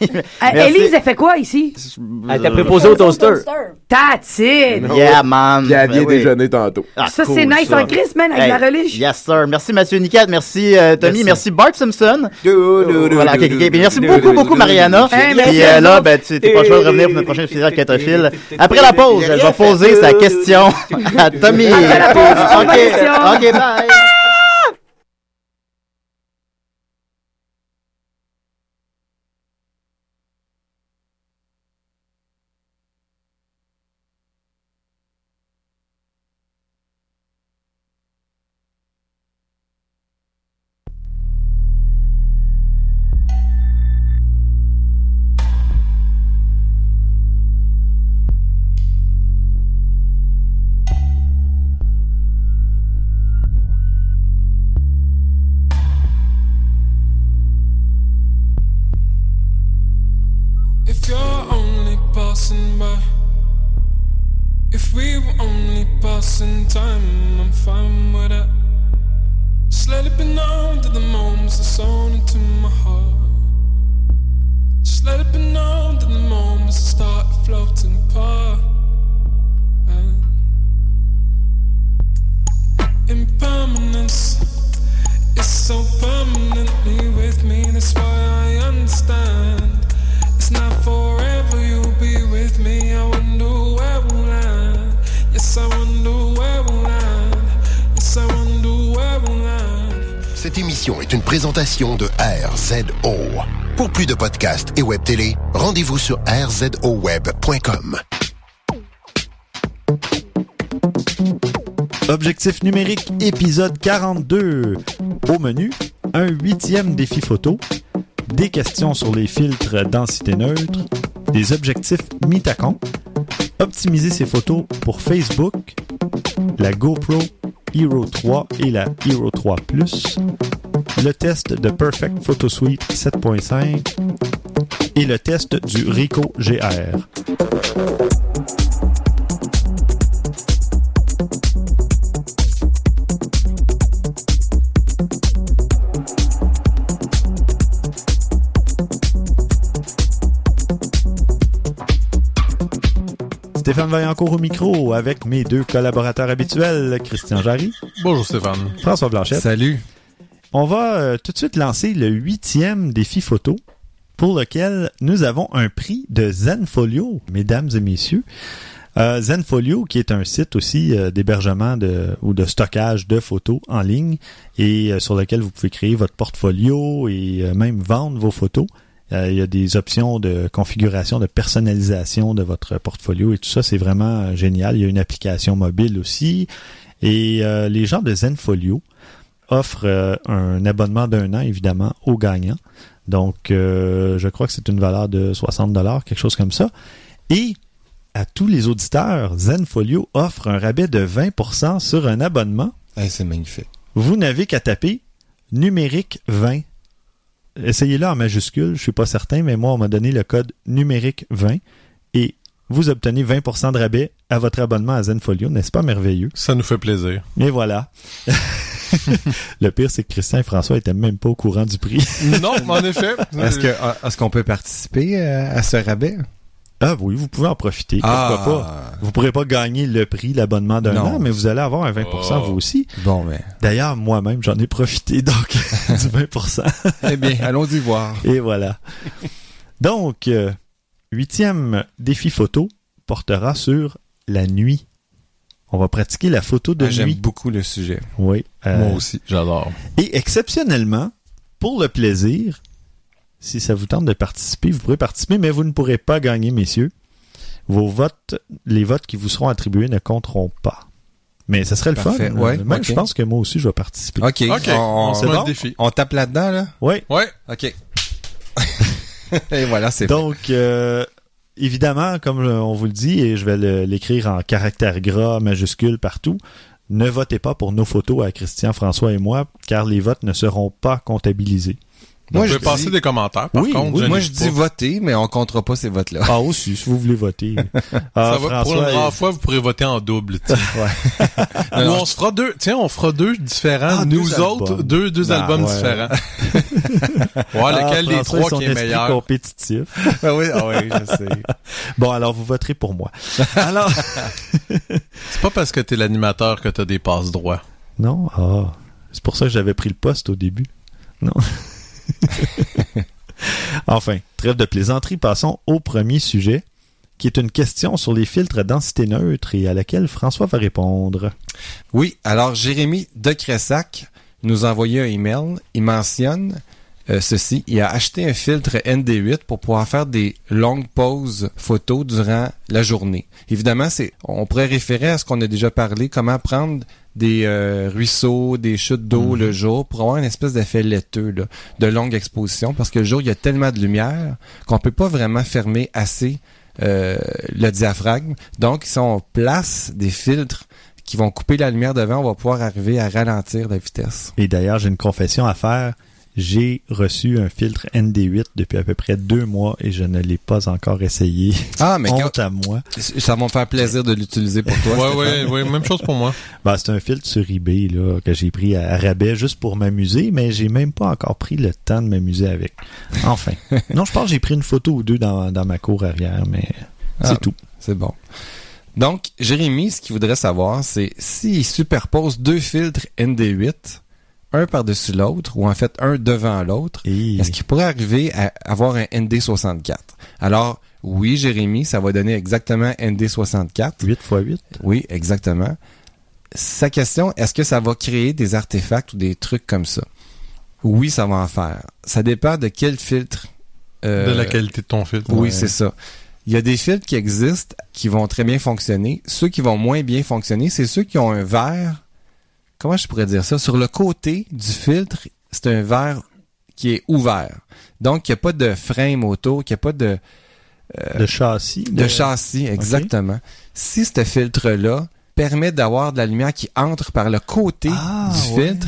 merci. Euh, Merci. Élise, elle fait quoi ici? Elle t'a préposé au toaster. That's it! Yeah, man. Puis elle vient déjeuner tantôt. Ah, Ça, cool, c'est nice ça. en Chris, man, avec Hey, la relish. Yes, sir. Merci Mathieu Nicat, merci euh, Tommy, merci. Merci. Bart Simpson. Voilà, merci beaucoup, beaucoup Mariana. Puis là, ben, tu t'es pas choix de revenir pour notre prochain festival Catophile. Après la pause, je vais poser sa question à Tommy. Après la pause, ok, bye. De RZO. Pour plus de podcasts et web télé, rendez-vous sur rzoweb.com. Objectif numérique, épisode 42. Au menu, un huitième défi photo, des questions sur les filtres densité neutre, des objectifs Mitacon, optimiser ses photos pour Facebook, la GoPro Hero 3 et la Hero 3 Plus, le test de Perfect Photo Suite 7.5 et le test du Ricoh GR. Stéphane Vaillancourt au micro avec mes deux collaborateurs habituels, Christian Jarry, Bonjour Stéphane. François Blanchette. Salut. On va euh, tout de suite lancer le huitième défi photo pour lequel nous avons un prix de Zenfolio, mesdames et messieurs. Euh, Zenfolio, qui est un site aussi euh, d'hébergement ou de stockage de photos en ligne et sur lequel vous pouvez créer votre portfolio et même vendre vos photos. Il y a des options de configuration, de personnalisation de votre portfolio et tout ça, c'est vraiment génial. Il y a une application mobile aussi. Et les gens de Zenfolio offrent euh, un abonnement d'un an, évidemment, aux gagnants. Donc, euh, je crois que c'est une valeur de 60 dollars, quelque chose comme ça. Et à tous les auditeurs, Zenfolio offre un rabais de 20% sur un abonnement. Hey, c'est magnifique. Vous n'avez qu'à taper numérique 20. Essayez-le en majuscule, je suis pas certain, mais moi, on m'a donné le code numérique 20 et vous obtenez 20% de rabais à votre abonnement à Zenfolio. N'est-ce pas merveilleux? Ça nous fait plaisir. Et voilà. le pire, c'est que Christian et François étaient même pas au courant du prix. non, en effet. Est-ce que est-ce qu'on peut participer euh, à ce rabais? Ah oui, vous pouvez en profiter. Pourquoi pas? Vous pourrez pas gagner le prix, l'abonnement d'un an, mais vous allez avoir un 20% Oh. vous aussi. Bon, mais. D'ailleurs, moi-même, j'en ai profité, donc, du 20%. Eh bien, allons-y voir. Et voilà. Donc, euh, huitième défi photo portera sur la nuit. On va pratiquer la photo de Ah, J'aime nuit. beaucoup le sujet. Oui. euh, Moi aussi, j'adore. Et exceptionnellement, pour le plaisir, si ça vous tente de participer, vous pourrez participer, mais vous ne pourrez pas gagner, messieurs. Vos votes, les votes qui vous seront attribués ne compteront pas. Mais ça serait le Parfait, fun. ouais, même, ok. je pense que moi aussi, je vais participer. OK. OK, On, se bon? défi. on tape là-dedans, là? Oui. Ouais. OK. Et voilà, c'est. Donc, euh, évidemment, comme on vous le dit, et je vais l'écrire en caractères gras, majuscules partout, ne votez pas pour nos photos à Christian, François et moi, car les votes ne seront pas comptabilisés. Moi, je je peux passer dis- des commentaires, par Oui, contre. oui, Moi, je dis pas. voter, mais on comptera pas ces votes-là. Ah aussi, si vous voulez voter. Ah, Ça va, pour une rare fois, vous pourrez voter en double, tiens. Ou on se fera deux, tiens, on fera deux différents. Ah, Nous deux autres, albums. deux, deux Ah, albums ouais. différents. ouais, ah, lequel des trois qui est meilleur? compétitif. Ah oui, oui, je sais. Bon, alors vous voterez pour moi. Alors, C'est pas parce que t'es l'animateur que t'as des passes droits. non, ah, c'est pour ça que j'avais pris le poste au début. Non. enfin, trêve de plaisanterie, passons au premier sujet, qui est une question sur les filtres à densité neutre et à laquelle François va répondre. Oui, alors Jérémy de Cressac nous a envoyé un email. Il mentionne euh, ceci. Il a acheté un filtre ND8 pour pouvoir faire des longues pauses photos durant la journée. Évidemment, c'est, on pourrait référer à ce qu'on a déjà parlé, comment prendre des euh, ruisseaux, des chutes d'eau le jour pour avoir une espèce d'effet laiteux là, de longue exposition parce que le jour, il y a tellement de lumière qu'on peut pas vraiment fermer assez euh, le diaphragme. Donc, si on place des filtres qui vont couper la lumière devant, on va pouvoir arriver à ralentir la vitesse. Et d'ailleurs, j'ai une confession à faire. J'ai reçu un filtre ND8 depuis à peu près deux mois et je ne l'ai pas encore essayé. Ah, mais Honte à moi. ça va me faire plaisir de l'utiliser pour toi. Ouais, Stéphane. ouais, ouais, même chose pour moi. Bah, c'est un filtre sur eBay là, que j'ai pris à, à rabais juste pour m'amuser, mais j'ai même pas encore pris le temps de m'amuser avec. Enfin. non, je pense que j'ai pris une photo ou deux dans, dans ma cour arrière, mais c'est Ah. tout. C'est bon. Donc, Jérémy, ce qu'il voudrait savoir, c'est s'il superpose deux filtres ND8, un par-dessus l'autre, ou en fait un devant l'autre, Et est-ce qu'il pourrait arriver à avoir un ND64? Alors, oui, Jérémy, ça va donner exactement ND64. 8 x 8. Oui, exactement. Sa question, est-ce que ça va créer des artefacts ou des trucs comme ça? Oui, ça va en faire. Ça dépend de quel filtre. euh, De la qualité de ton filtre. Oui, Ouais. c'est ça. Il y a des filtres qui existent qui vont très bien fonctionner. Ceux qui vont moins bien fonctionner, c'est ceux qui ont un verre. Comment je pourrais dire ça? Sur le côté du filtre, c'est un verre qui est ouvert. Donc, il n'y a pas de frame autour, il n'y a pas de, de châssis. de châssis, exactement. Si ce filtre-là permet d'avoir de la lumière qui entre par le côté Ah, du ouais. filtre,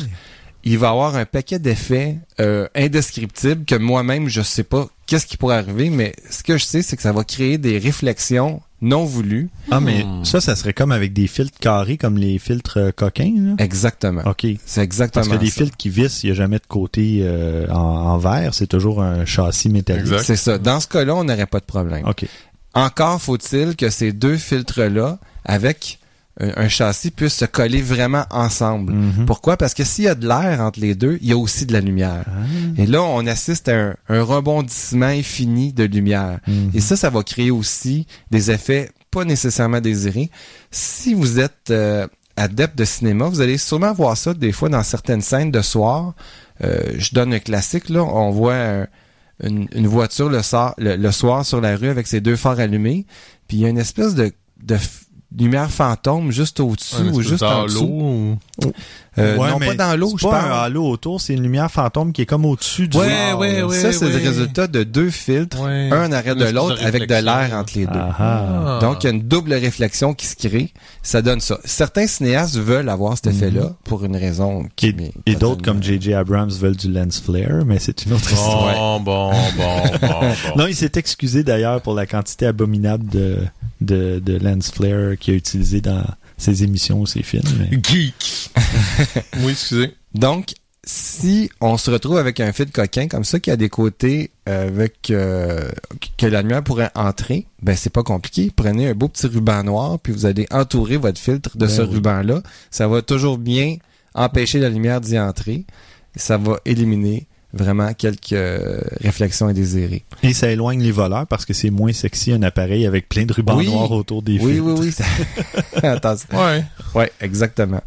il va avoir un paquet d'effets euh, indescriptibles que moi-même, je sais pas qu'est-ce qui pourrait arriver, mais ce que je sais, c'est que ça va créer des réflexions non voulues. Ah, mais Hmm. ça, ça serait comme avec des filtres carrés, comme les filtres euh, coquins, là. Exactement. OK. C'est exactement Parce que des filtres qui vissent, il n'y a jamais de côté euh, en, en verre, c'est toujours un châssis métallique. C'est ça. Dans ce cas-là, on n'aurait pas de problème. OK. Encore faut-il que ces deux filtres-là, avec un, châssis, puissent se coller vraiment ensemble. Mhm. Pourquoi? Parce que s'il y a de l'air entre les deux, il y a aussi de la lumière. Ah. Et là, on assiste à un, un rebondissement infini de lumière. Mhm. Et ça, ça va créer aussi des effets pas nécessairement désirés. Si vous êtes euh, adepte de cinéma, vous allez sûrement voir ça des fois dans certaines scènes de soir. Euh, je donne un classique, là. On voit un- une, une voiture le, soir- le, le soir sur la rue avec ses deux phares allumés. Puis il y a une espèce de, lumière fantôme juste au-dessus ou juste en dessous. ou- Euh, Ouais, non, mais pas dans l'eau, c'est je pas parle. un halo autour, c'est une lumière fantôme qui est comme au-dessus du Ouais, ouais, ouais. ça, c'est le résultat de deux filtres, Ouais. un Une de l'autre, avec de l'air entre les deux. Ah, ah. Donc, il y a une double réflexion qui se crée. Ça donne ça. Certains cinéastes veulent avoir cet effet-là pour une raison qui Et, et d'autres comme J.J. Abrams veulent du lens flare, mais c'est une autre histoire. Bon, bon, bon, bon, bon. Non, il s'est excusé d'ailleurs pour la quantité abominable de, de, de lens flare qu'il a utilisé dans ses émissions ou ses films. mais- Geek. oui, excusez. Donc, si on se retrouve avec un fil coquin comme ça qui a des côtés euh, avec euh, que la lumière pourrait entrer, ben c'est pas compliqué. Prenez un beau petit ruban noir puis vous allez entourer votre filtre de Ben ce oui. ruban-là. Ça va toujours bien empêcher la lumière d'y entrer. Ça va éliminer vraiment quelques euh, réflexions indésirées. Et ça éloigne les voleurs parce que c'est moins sexy un appareil avec plein de rubans Oui. noirs autour des Oui, filtres. oui, oui. ça- Attention. Ouais. Ouais, exactement.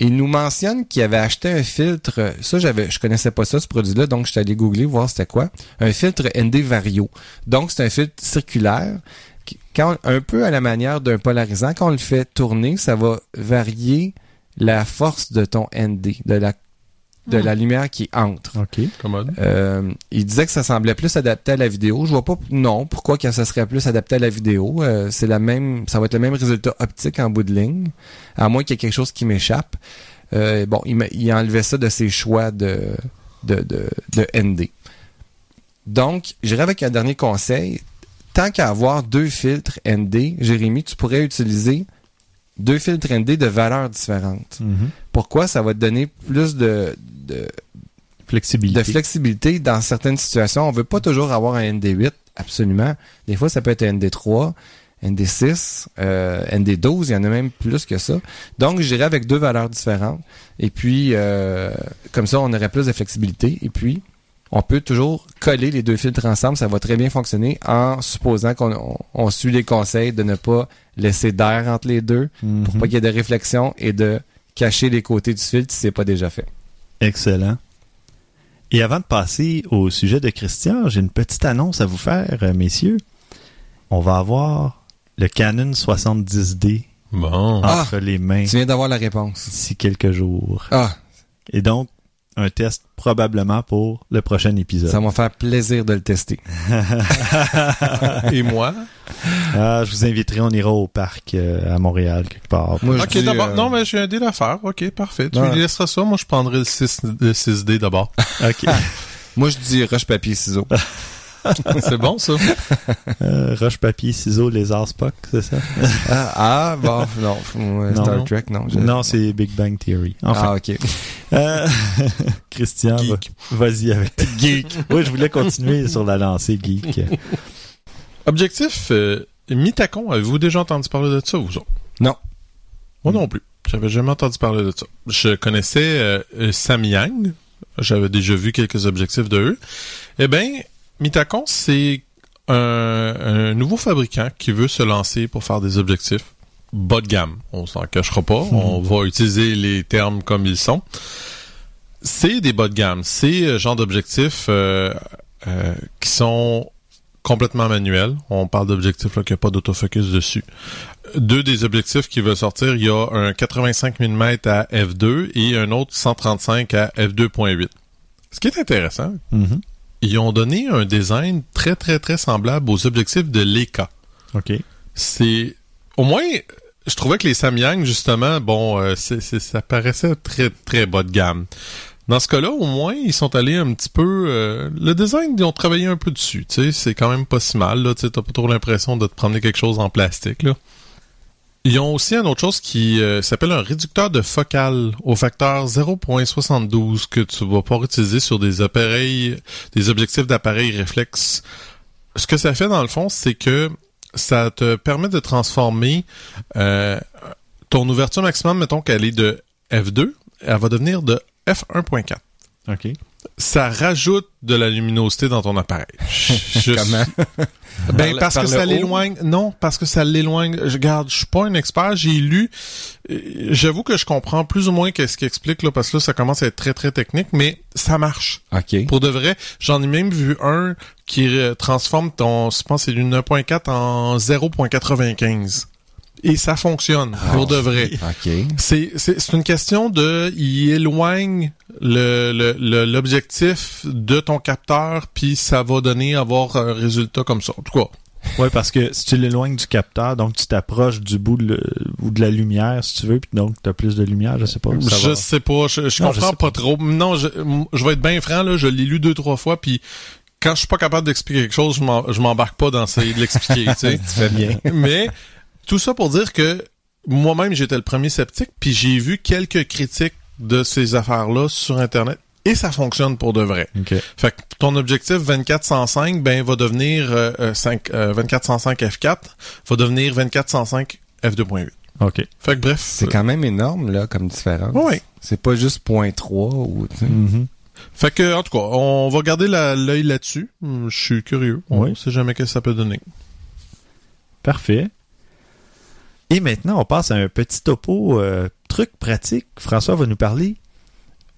Il nous mentionne qu'il avait acheté un filtre. Ça, j'avais, je connaissais pas ça, ce produit-là, donc je suis allé googler voir c'était quoi. Un filtre ND Vario. Donc, c'est un filtre circulaire. qui- Quand, un peu à la manière d'un polarisant, quand on le fait tourner, ça va varier la force de ton ND, de la, de la lumière qui entre. OK. Commode. Euh, il disait que ça semblait plus adapté à la vidéo. Je vois pas non pourquoi que ça serait plus adapté à la vidéo? Euh, c'est la même, ça va être le même résultat optique en bout de ligne, à moins qu'il y ait quelque chose qui m'échappe. Euh, bon, il, enlevé ça de ses choix de de, de, de ND. Donc, j'irai avec un dernier conseil. Tant qu'à avoir deux filtres ND, Jérémy, tu pourrais utiliser deux filtres ND de valeurs différentes. Mhm. Pourquoi? Ça va te donner plus de, de, Flexibilité. de flexibilité dans certaines situations. On veut pas toujours avoir un ND8, absolument. Des fois, ça peut être un ND3, ND6, euh, ND12, il y en a même plus que ça. Donc, j'irai avec deux valeurs différentes. Et puis, euh, comme ça, on aurait plus de flexibilité. Et puis, on peut toujours coller les deux filtres ensemble. Ça va très bien fonctionner en supposant qu'on on- on suit les conseils de ne pas laisser d'air entre les deux Mhm. pour pas qu'il y ait de réflexion et de cacher les côtés du filtre si c'est pas déjà fait. Excellent. Et avant de passer au sujet de Christian, j'ai une petite annonce à vous faire, euh, messieurs. On va avoir le Canon 70D Bon. Ah! entre les mains Tu viens d'avoir la réponse. d'ici quelques jours. Ah, Et donc, un test probablement pour le prochain épisode. ça va me faire plaisir de le tester. Et moi? Ah, je vous inviterai, on ira au parc euh, à Montréal quelque part. Moi, Ok, d'abord. euh, Non, mais j'ai un deal à faire. Ok, parfait. Tu lui laisseras ça. Moi, je prendrai le, 6, le 6D d'abord. OK. Moi, je dis roche, papier, ciseaux. C'est bon, ça? Euh, roche, papier, ciseaux, lézard, Spock, c'est ça? ah, ah, bon, non. Star Trek, non. je- Non, c'est Big Bang Theory. Enfin, Ah, ok. euh, Christian, vas-y avec Geek. Oui, je voulais continuer sur la lancée Geek. Objectif, euh, Mitacon, avez-vous déjà entendu parler de ça, vous autres? Non. Moi non plus. J'avais jamais entendu parler de ça. Je connaissais euh, Samyang. J'avais déjà vu quelques objectifs de eux. Eh bien, Mitacon, c'est un, un nouveau fabricant qui veut se lancer pour faire des objectifs bas de gamme. On s'en cachera pas. On va utiliser les termes comme ils sont. C'est des bas de gamme. C'est le genre d'objectifs euh, euh, qui sont complètement manuels. On parle d'objectifs qui a pas d'autofocus dessus deux des objectifs qui veulent sortir, il y a un 85 mm à f2 et un autre 135 à f2.8. Ce qui est intéressant, Mhm. Ils ont donné un design très très très semblable aux objectifs de Leica. OK. C'est au moins je trouvais que les Samyang justement, bon, euh, ça paraissait très très bas de gamme. Dans ce cas-là, au moins, ils sont allés un petit peu... euh, le design, ils ont travaillé un peu dessus. Tu sais, c'est quand même pas si mal. Là, tu t'as pas trop l'impression de te prendre quelque chose en plastique. Là. Ils ont aussi une autre chose qui euh, s'appelle un réducteur de focale au facteur 0.72 que tu vas pouvoir utiliser sur des appareils, des objectifs d'appareils réflexes. Ce que ça fait dans le fond, c'est que ça te permet de transformer euh, ton ouverture maximum, mettons qu'elle est de F2, elle va devenir de F1.4. OK. Ça rajoute de la luminosité dans ton appareil. Comment? ben parce par que ça l'éloigne. Non, parce que ça l'éloigne. Je garde, je suis pas un expert. J'ai lu. euh, J'avoue que je comprends plus ou moins qu'est-ce qu'il explique là, parce que là, ça commence à être très très technique, mais ça marche. OK. Pour de vrai, j'en ai même vu un qui transforme ton, je pense, c'est d'une 1.4 en 0.95. Et ça fonctionne, pour de vrai. OK. C'est, c'est, c'est une question de, il éloigne le, le, le- l'objectif de ton capteur, puis ça va donner avoir un résultat comme ça. En tout cas, Ouais, parce que si tu l'éloignes du capteur, donc tu t'approches du bout de, le- ou de la lumière, si tu veux, puis donc tu as plus de lumière, je sais pas. ça je va. sais pas, je, je Non, je comprends pas trop. Non, je, je vais être bien franc, là, je l'ai lu deux, trois fois, puis quand je suis pas capable d'expliquer quelque chose, je, m'en- je m'embarque pas dans essayer de l'expliquer, tu sais. Tu fais bien. Mais tout ça pour dire que moi-même, j'étais le premier sceptique, puis j'ai vu quelques critiques de ces affaires-là sur Internet, et ça fonctionne pour de vrai. OK. Fait que ton objectif 2405, ben, va devenir euh, euh, 5, euh, 2405 f4, va devenir 2405 f2.8. OK. Fait que bref. C'est quand même énorme, là, comme différence. euh, ouais. C'est pas juste point 3 ou... Mhm. Fait que, en tout cas, on va garder l'œil là-dessus. Je suis curieux. On Oui. sait jamais ce que ça peut donner. Parfait. Et maintenant, on passe à un petit topo euh, truc pratique. François va nous parler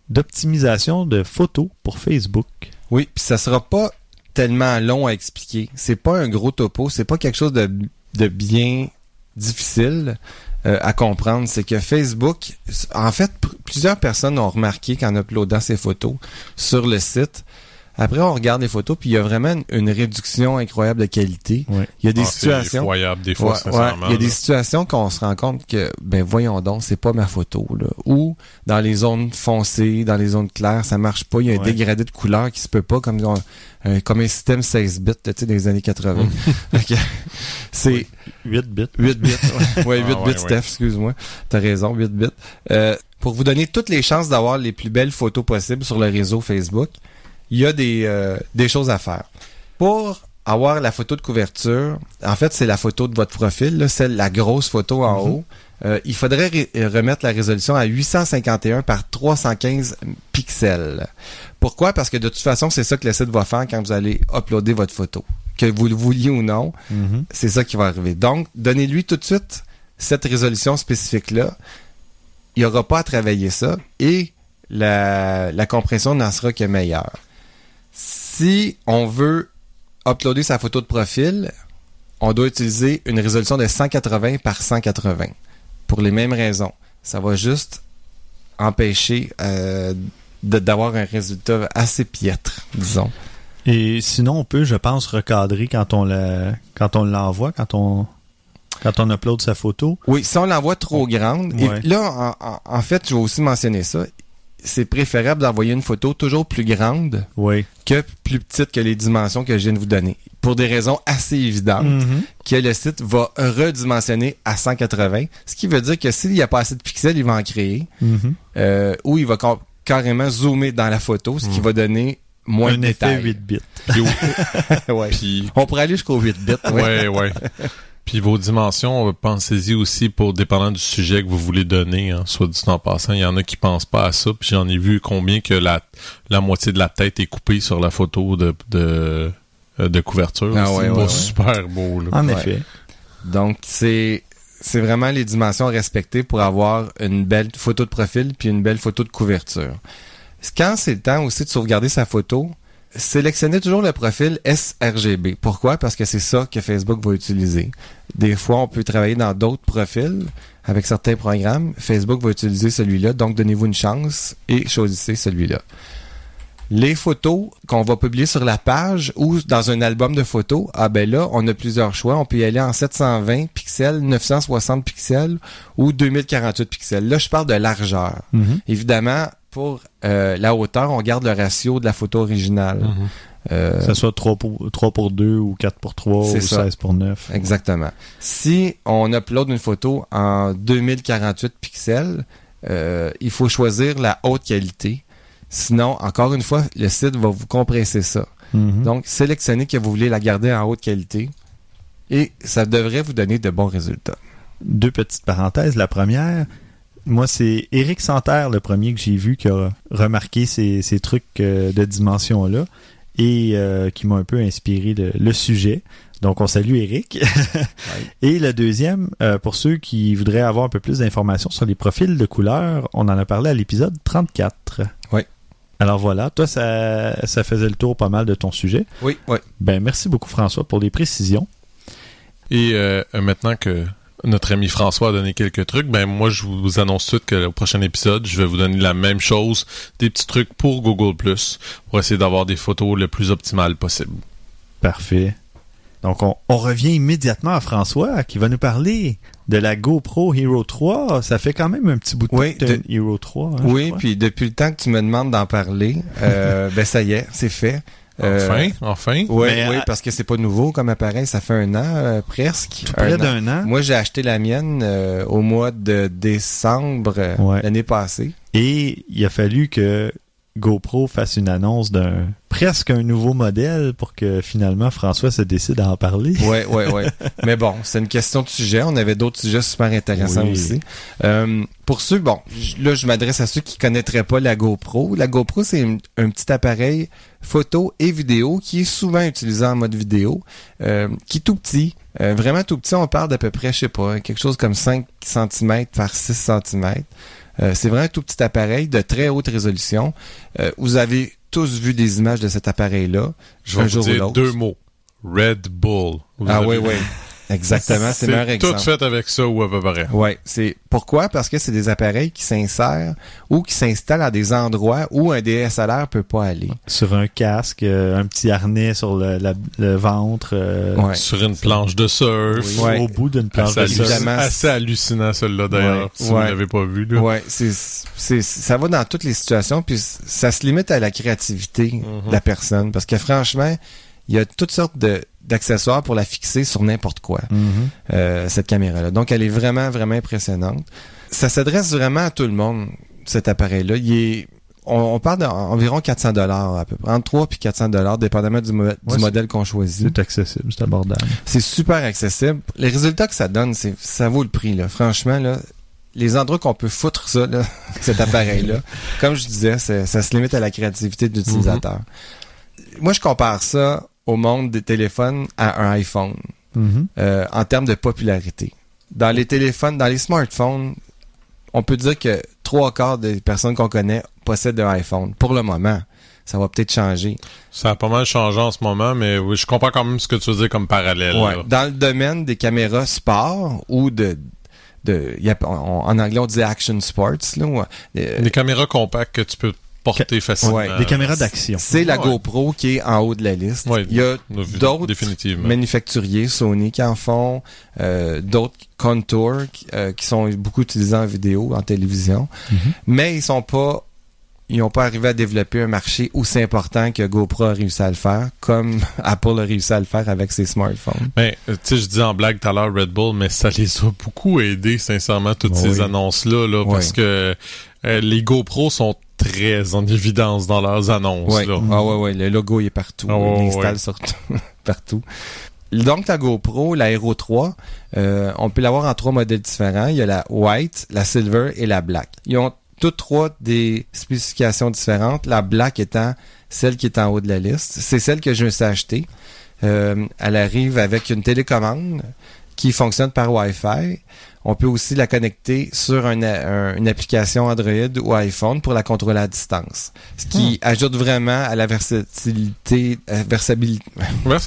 d'optimisation de photos pour Facebook. Oui, puis ça sera pas tellement long à expliquer. C'est pas un gros topo, c'est pas quelque chose de, de bien difficile euh, à comprendre. C'est que Facebook, en fait, plusieurs personnes ont remarqué qu'en uploadant ces photos sur le site, Après, on regarde les photos, puis il y a vraiment une, réduction incroyable de qualité. Ouais. Il y a des Ah, c'est situations... effroyable des fois, Ouais, ouais. sincèrement. Il y a des situations qu'on se rend compte que, ben voyons donc, c'est pas ma photo. Là. Ou dans les zones foncées, dans les zones claires, ça marche pas. Il y a un dégradé de couleur qui se peut pas comme, euh, comme un système 16 bits tu sais, des années 80. Mm. Fait que c'est 8 bits. 8 bits. Ouais, ouais 8 Ah, bits, ouais. Steph, excuse-moi. T'as raison, 8 bits. Euh, pour vous donner toutes les chances d'avoir les plus belles photos possibles sur le réseau Facebook, il y a des, euh, des choses à faire. Pour avoir la photo de couverture, en fait, c'est la photo de votre profil, là, celle, la grosse photo en haut. Euh, il faudrait ré- remettre la résolution à 851 par 315 pixels. Pourquoi? Parce que de toute façon, c'est ça que le site va faire quand vous allez uploader votre photo. Que vous le vouliez ou non, Mhm. c'est ça qui va arriver. Donc, donnez-lui tout de suite cette résolution spécifique-là. Il n'y aura pas à travailler ça et la, la compression n'en sera que meilleure. Si on veut uploader sa photo de profil, on doit utiliser une résolution de 180 par 180 pour les mêmes raisons. Ça va juste empêcher euh, d'avoir un résultat assez piètre, disons. Et sinon, on peut, je pense, recadrer quand on la, quand on l'envoie, quand on, quand on upload sa photo. Oui, si on l'envoie trop grande, Ouais. et là, en fait, je vais aussi mentionner ça. C'est préférable d'envoyer une photo toujours plus grande Oui. que plus petite que les dimensions que je viens de vous donner. Pour des raisons assez évidentes, Mhm. que le site va redimensionner à 180, ce qui veut dire que s'il n'y a pas assez de pixels, il va en créer, Mhm. euh, ou il va ca- carrément zoomer dans la photo, ce qui va donner moins Un de effet détails. 8 bits. Puis, ouais. puis- On pourrait aller jusqu'au 8 bits. ouais. ouais, ouais. Puis vos dimensions, euh, pensez-y aussi pour dépendant du sujet que vous voulez donner. Hein, soit dit en passant, il y en a qui pensent pas à ça. Puis j'en ai vu combien que la la moitié de la tête est coupée sur la photo de de, euh, de couverture. Ah c'est ouais, ouais, ouais. super beau. Là. En Ouais. effet. Donc, c'est c'est vraiment les dimensions respectées pour avoir une belle photo de profil puis une belle photo de couverture. Quand c'est le temps aussi de sauvegarder sa photo, sélectionnez toujours le profil sRGB. Pourquoi? Parce que c'est ça que Facebook va utiliser. Des fois, on peut travailler dans d'autres profils avec certains programmes. Facebook va utiliser celui-là, donc donnez-vous une chance et choisissez celui-là. Les photos qu'on va publier sur la page ou dans un album de photos, ah ben là, on a plusieurs choix. On peut y aller en 720 pixels, 960 pixels ou 2048 pixels. Là, je parle de largeur. Mhm. Évidemment, pour euh, la hauteur, on garde le ratio de la photo originale. Euh, Que ce soit 3 pour, 3 pour 2 ou 4 pour 3 C'est ou ça. 16 pour 9. Exactement. Si on upload une photo en 2048 pixels, euh, il faut choisir la haute qualité. Sinon, encore une fois, le site va vous compresser ça. Mhm. Donc, sélectionnez que vous voulez la garder en haute qualité et ça devrait vous donner de bons résultats. Deux petites parenthèses. La première, moi, c'est Eric Santerre, le premier que j'ai vu, qui a remarqué ces, ces trucs euh, de dimension-là et euh, qui m'a un peu inspiré le, le sujet. Donc, on salue Eric. Et le deuxième, euh, pour ceux qui voudraient avoir un peu plus d'informations sur les profils de couleurs, on en a parlé à l'épisode 34. Oui. Alors voilà, toi, ça, ça faisait le tour pas mal de ton sujet. Oui, oui. Ben, merci beaucoup, François, pour les précisions. Et euh, maintenant que notre ami François a donné quelques trucs, ben moi je vous annonce tout de suite que au prochain épisode, je vais vous donner la même chose, des petits trucs pour Google Plus, pour essayer d'avoir des photos le plus optimales possible. Parfait. Donc, on, on revient immédiatement à François qui va nous parler de la GoPro Hero 3. Ça fait quand même un petit bout de Oui, temps de- Hero 3. hein, Oui, puis depuis le temps que tu me demandes d'en parler, euh, ben ça y est, c'est fait. Euh, Enfin, enfin. Oui, oui, parce que c'est pas nouveau comme appareil, ça fait un an euh, presque. Tout près Un an. d'un an. Moi, j'ai acheté la mienne euh, au mois de décembre Ouais. l'année passée. Et il a fallu que GoPro fasse une annonce d'un presque un nouveau modèle pour que finalement François se décide à en parler. Ouais, ouais, ouais. Mais bon, c'est une question de sujet. On avait d'autres sujets super intéressants Oui. aussi. Euh, pour ceux, bon, là, je m'adresse à ceux qui connaîtraient pas la GoPro. La GoPro, c'est un, un petit appareil photo et vidéo qui est souvent utilisé en mode vidéo, euh, qui est tout petit. Euh, vraiment tout petit, on parle d'à peu près, je sais pas, quelque chose comme 5 cm par 6 cm. Euh, c'est vraiment un tout petit appareil de très haute résolution. Euh, vous avez tous vu des images de cet appareil-là. Je vais un vous jour dire deux mots. Red Bull. Vous Ah oui, oui. Exactement, c'est le meilleur tout exemple. fait avec ça ou à peu près. Ouais, c'est pourquoi? Parce que c'est des appareils qui s'insèrent ou qui s'installent à des endroits où un DSLR peut pas aller. Sur un casque, euh, un petit harnais sur le, la- le ventre, euh, Ouais. Sur une planche de surf. Ouais. au bout d'une planche Assez, de surf. évidemment. assez hallucinant celui-là d'ailleurs, Ouais. si vous l'avez pas vu. Là. Ouais, c'est c'est ça va dans toutes les situations puis ça se limite à la créativité Mhm. de la personne parce que franchement, il y a toutes sortes de d'accessoires pour la fixer sur n'importe quoi. Mhm. euh, cette caméra-là. Donc, elle est vraiment, vraiment impressionnante. Ça s'adresse vraiment à tout le monde, cet appareil-là. Il est, on, on parle d'environ 400 dollars à peu près, entre 3 puis 400 dollars, dépendamment du, mo- du c'est- modèle qu'on choisit. C'est accessible, c'est abordable. C'est super accessible. Les résultats que ça donne, c'est, ça vaut le prix, là. Franchement, là, les endroits qu'on peut foutre ça, là, cet appareil-là, comme je disais, ça se limite à la créativité de l'utilisateur. Moi, je compare ça au monde des téléphones à un iPhone Mhm. euh, en termes de popularité. Dans les téléphones, dans les smartphones, on peut dire que trois quarts des personnes qu'on connaît possèdent un iPhone. Pour le moment, ça va peut-être changer. Ça a pas mal changé en ce moment, mais oui, je comprends quand même ce que tu veux dire comme parallèle. Ouais. Dans le domaine des caméras sport ou de, de y a- on- en anglais on dit action sports, là, euh, Des caméras compactes que tu peux porter facilement. Ouais. Des caméras d'action. c'est la Ouais. GoPro qui est en haut de la liste. Ouais, Il y a d'autres manufacturiers, Sony qui en font, euh, d'autres Contour qui, euh, qui sont beaucoup utilisés en vidéo, en télévision, Mhm. mais ils sont pas ils n'ont pas arrivé à développer un marché aussi important que GoPro a réussi à le faire, comme Apple a réussi à le faire avec ses smartphones. Ben, euh, tu sais, je dis en blague tout à l'heure Red Bull, mais ça les a beaucoup aidés, sincèrement, toutes Oui. ces annonces-là, là, Oui. parce que euh, les GoPro sont très en évidence dans leurs annonces. Ouais. Là. Ah ouais, ouais, le logo il est partout. Ah il installe ouais. surtout partout. Donc la GoPro, la Hero 3, euh, on peut l'avoir en trois modèles différents. Il y a la white, la silver et la black. Ils ont toutes trois des spécifications différentes. La black étant celle qui est en haut de la liste. C'est celle que je me suis achetée. Euh, elle arrive avec une télécommande qui fonctionne par Wi-Fi. On peut aussi la connecter sur un- un- une application Android ou iPhone pour la contrôler à distance. Ce qui ajoute vraiment à la versatilité, euh, versabilité,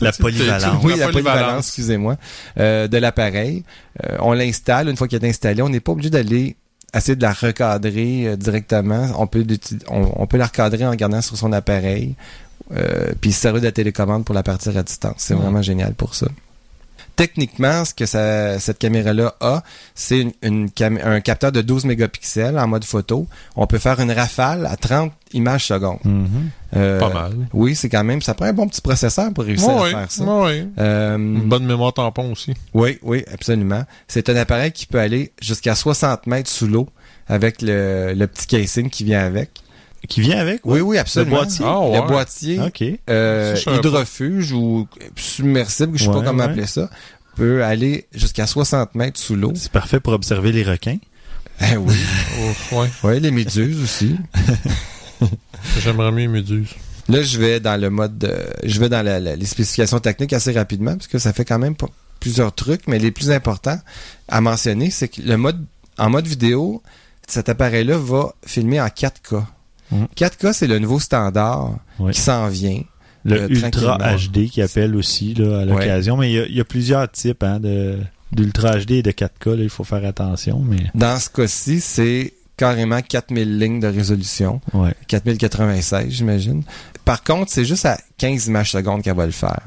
La polyvalence. oui, la polyvalence, excusez-moi, euh, de l'appareil. Euh, on l'installe. Une fois qu'il est installé, on n'est pas obligé d'aller essayer de la recadrer euh, directement. On peut, on, on peut la recadrer en gardant sur son appareil. Euh, puis se servir de la télécommande pour la partir à distance. C'est Ouais. vraiment génial pour ça. Techniquement, ce que ça- cette caméra-là a, c'est une, une cam- un capteur de 12 mégapixels en mode photo. On peut faire une rafale à 30 images secondes. Mhm. Euh, Pas mal. Oui, c'est quand même, ça prend un bon petit processeur pour réussir à faire ça. ouais. Euh, Une bonne mémoire tampon aussi. oui, oui, absolument. C'est un appareil qui peut aller jusqu'à 60 mètres sous l'eau avec le, le petit casing qui vient avec. Qui vient avec? Oui, oui, absolument. Le boîtier? Ouais. Le boîtier OK. euh, hydrofuge ou submersible, je sais pas comment ouais. appeler ça, peut aller jusqu'à 60 mètres sous l'eau. C'est parfait pour observer les requins. Eh oui. Oh, ouais. oui, les méduses aussi. J'aimerais mieux Méduse. Là, je vais dans le mode, de- je vais dans la- la- les spécifications techniques assez rapidement parce que ça fait quand même plusieurs trucs, mais les plus importants à mentionner, c'est que le mode, en mode vidéo, cet appareil-là va filmer en 4K. Mhm. 4K, c'est le nouveau standard Oui. qui s'en vient. Le Euh, Ultra. HD qui appelle aussi là, à l'occasion. Mais il y a- il y, a plusieurs types hein, de d'Ultra HD et de 4K. Là, il faut faire attention. Mais Dans ce cas-ci, c'est carrément 4000 lignes de résolution. ouais. 4096, j'imagine. Par contre, c'est juste à 15 images secondes qu'elle va le faire.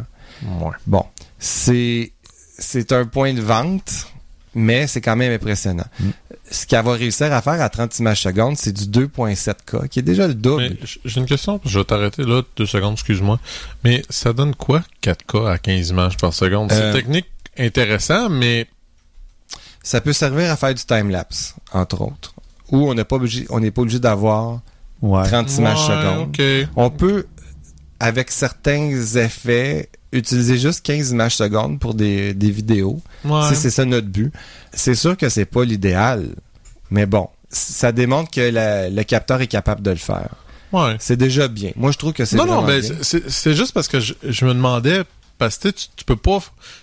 Ouais. Bon, c'est c'est un point de vente, mais c'est quand même impressionnant. Mm. Ce qu'elle va réussir à faire à 30 images secondes, c'est du 2.7K, qui est déjà le double. J'ai une question, je vais t'arrêter là, deux secondes, excuse-moi. Mais ça donne quoi 4K à 15 images par seconde? C'est Euh, technique intéressant, mais Ça peut servir à faire du time-lapse, entre autres. Ou on n'est pas obligé, on n'est pas obligé d'avoir Ouais. 30 images Ouais, secondes. On peut, avec certains effets, utiliser juste 15 images secondes pour des, des vidéos. Ouais. Si c'est ça notre but. C'est sûr que c'est pas l'idéal, mais bon, ça démontre que la- le capteur est capable de le faire. Ouais. C'est déjà bien. Moi, je trouve que c'est Non, non, mais c'est- juste parce que je, je me demandais, parce que tu, tu peux pas,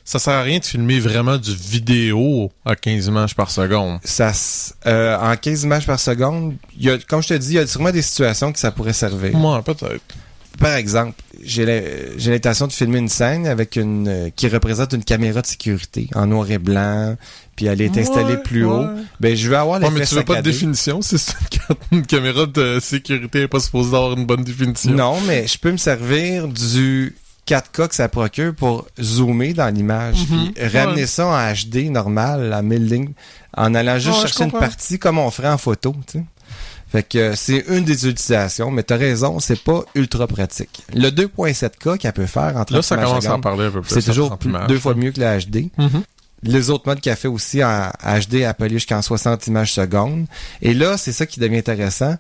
ça sert à rien de filmer vraiment du vidéo à 15 images par seconde. Ça, euh, en 15 images par seconde, y a, comme je te dis, il y a sûrement des situations que ça pourrait servir. Moi, peut-être. Par exemple, j'ai la- j'ai l'intention de filmer une scène avec une euh, qui représente une caméra de sécurité en noir et blanc, puis elle est installée Ouais, plus haut. ouais. Ben je veux avoir Ouais, l'effet mais tu veux pas de définition, c'est c'est une, caméra de sécurité elle est pas supposée avoir une bonne définition? Non, mais je peux me servir du 4K que ça procure pour zoomer dans l'image, Mhm. puis ramener Ouais. ça en HD normal, à 1000 lignes, en allant juste Ouais, chercher une partie comme on ferait en photo, tu sais. Fait que euh, c'est une des utilisations, mais t'as raison, c'est pas ultra pratique. Le 2.7K qu'elle peut faire en 30 Là, ça commence à en parler un peu plus. c'est toujours plus- deux fois mieux que la HD. Mhm. Les autres modes qu'elle fait aussi en HD appelés jusqu'en 60 images secondes. Et là, c'est ça qui devient intéressant.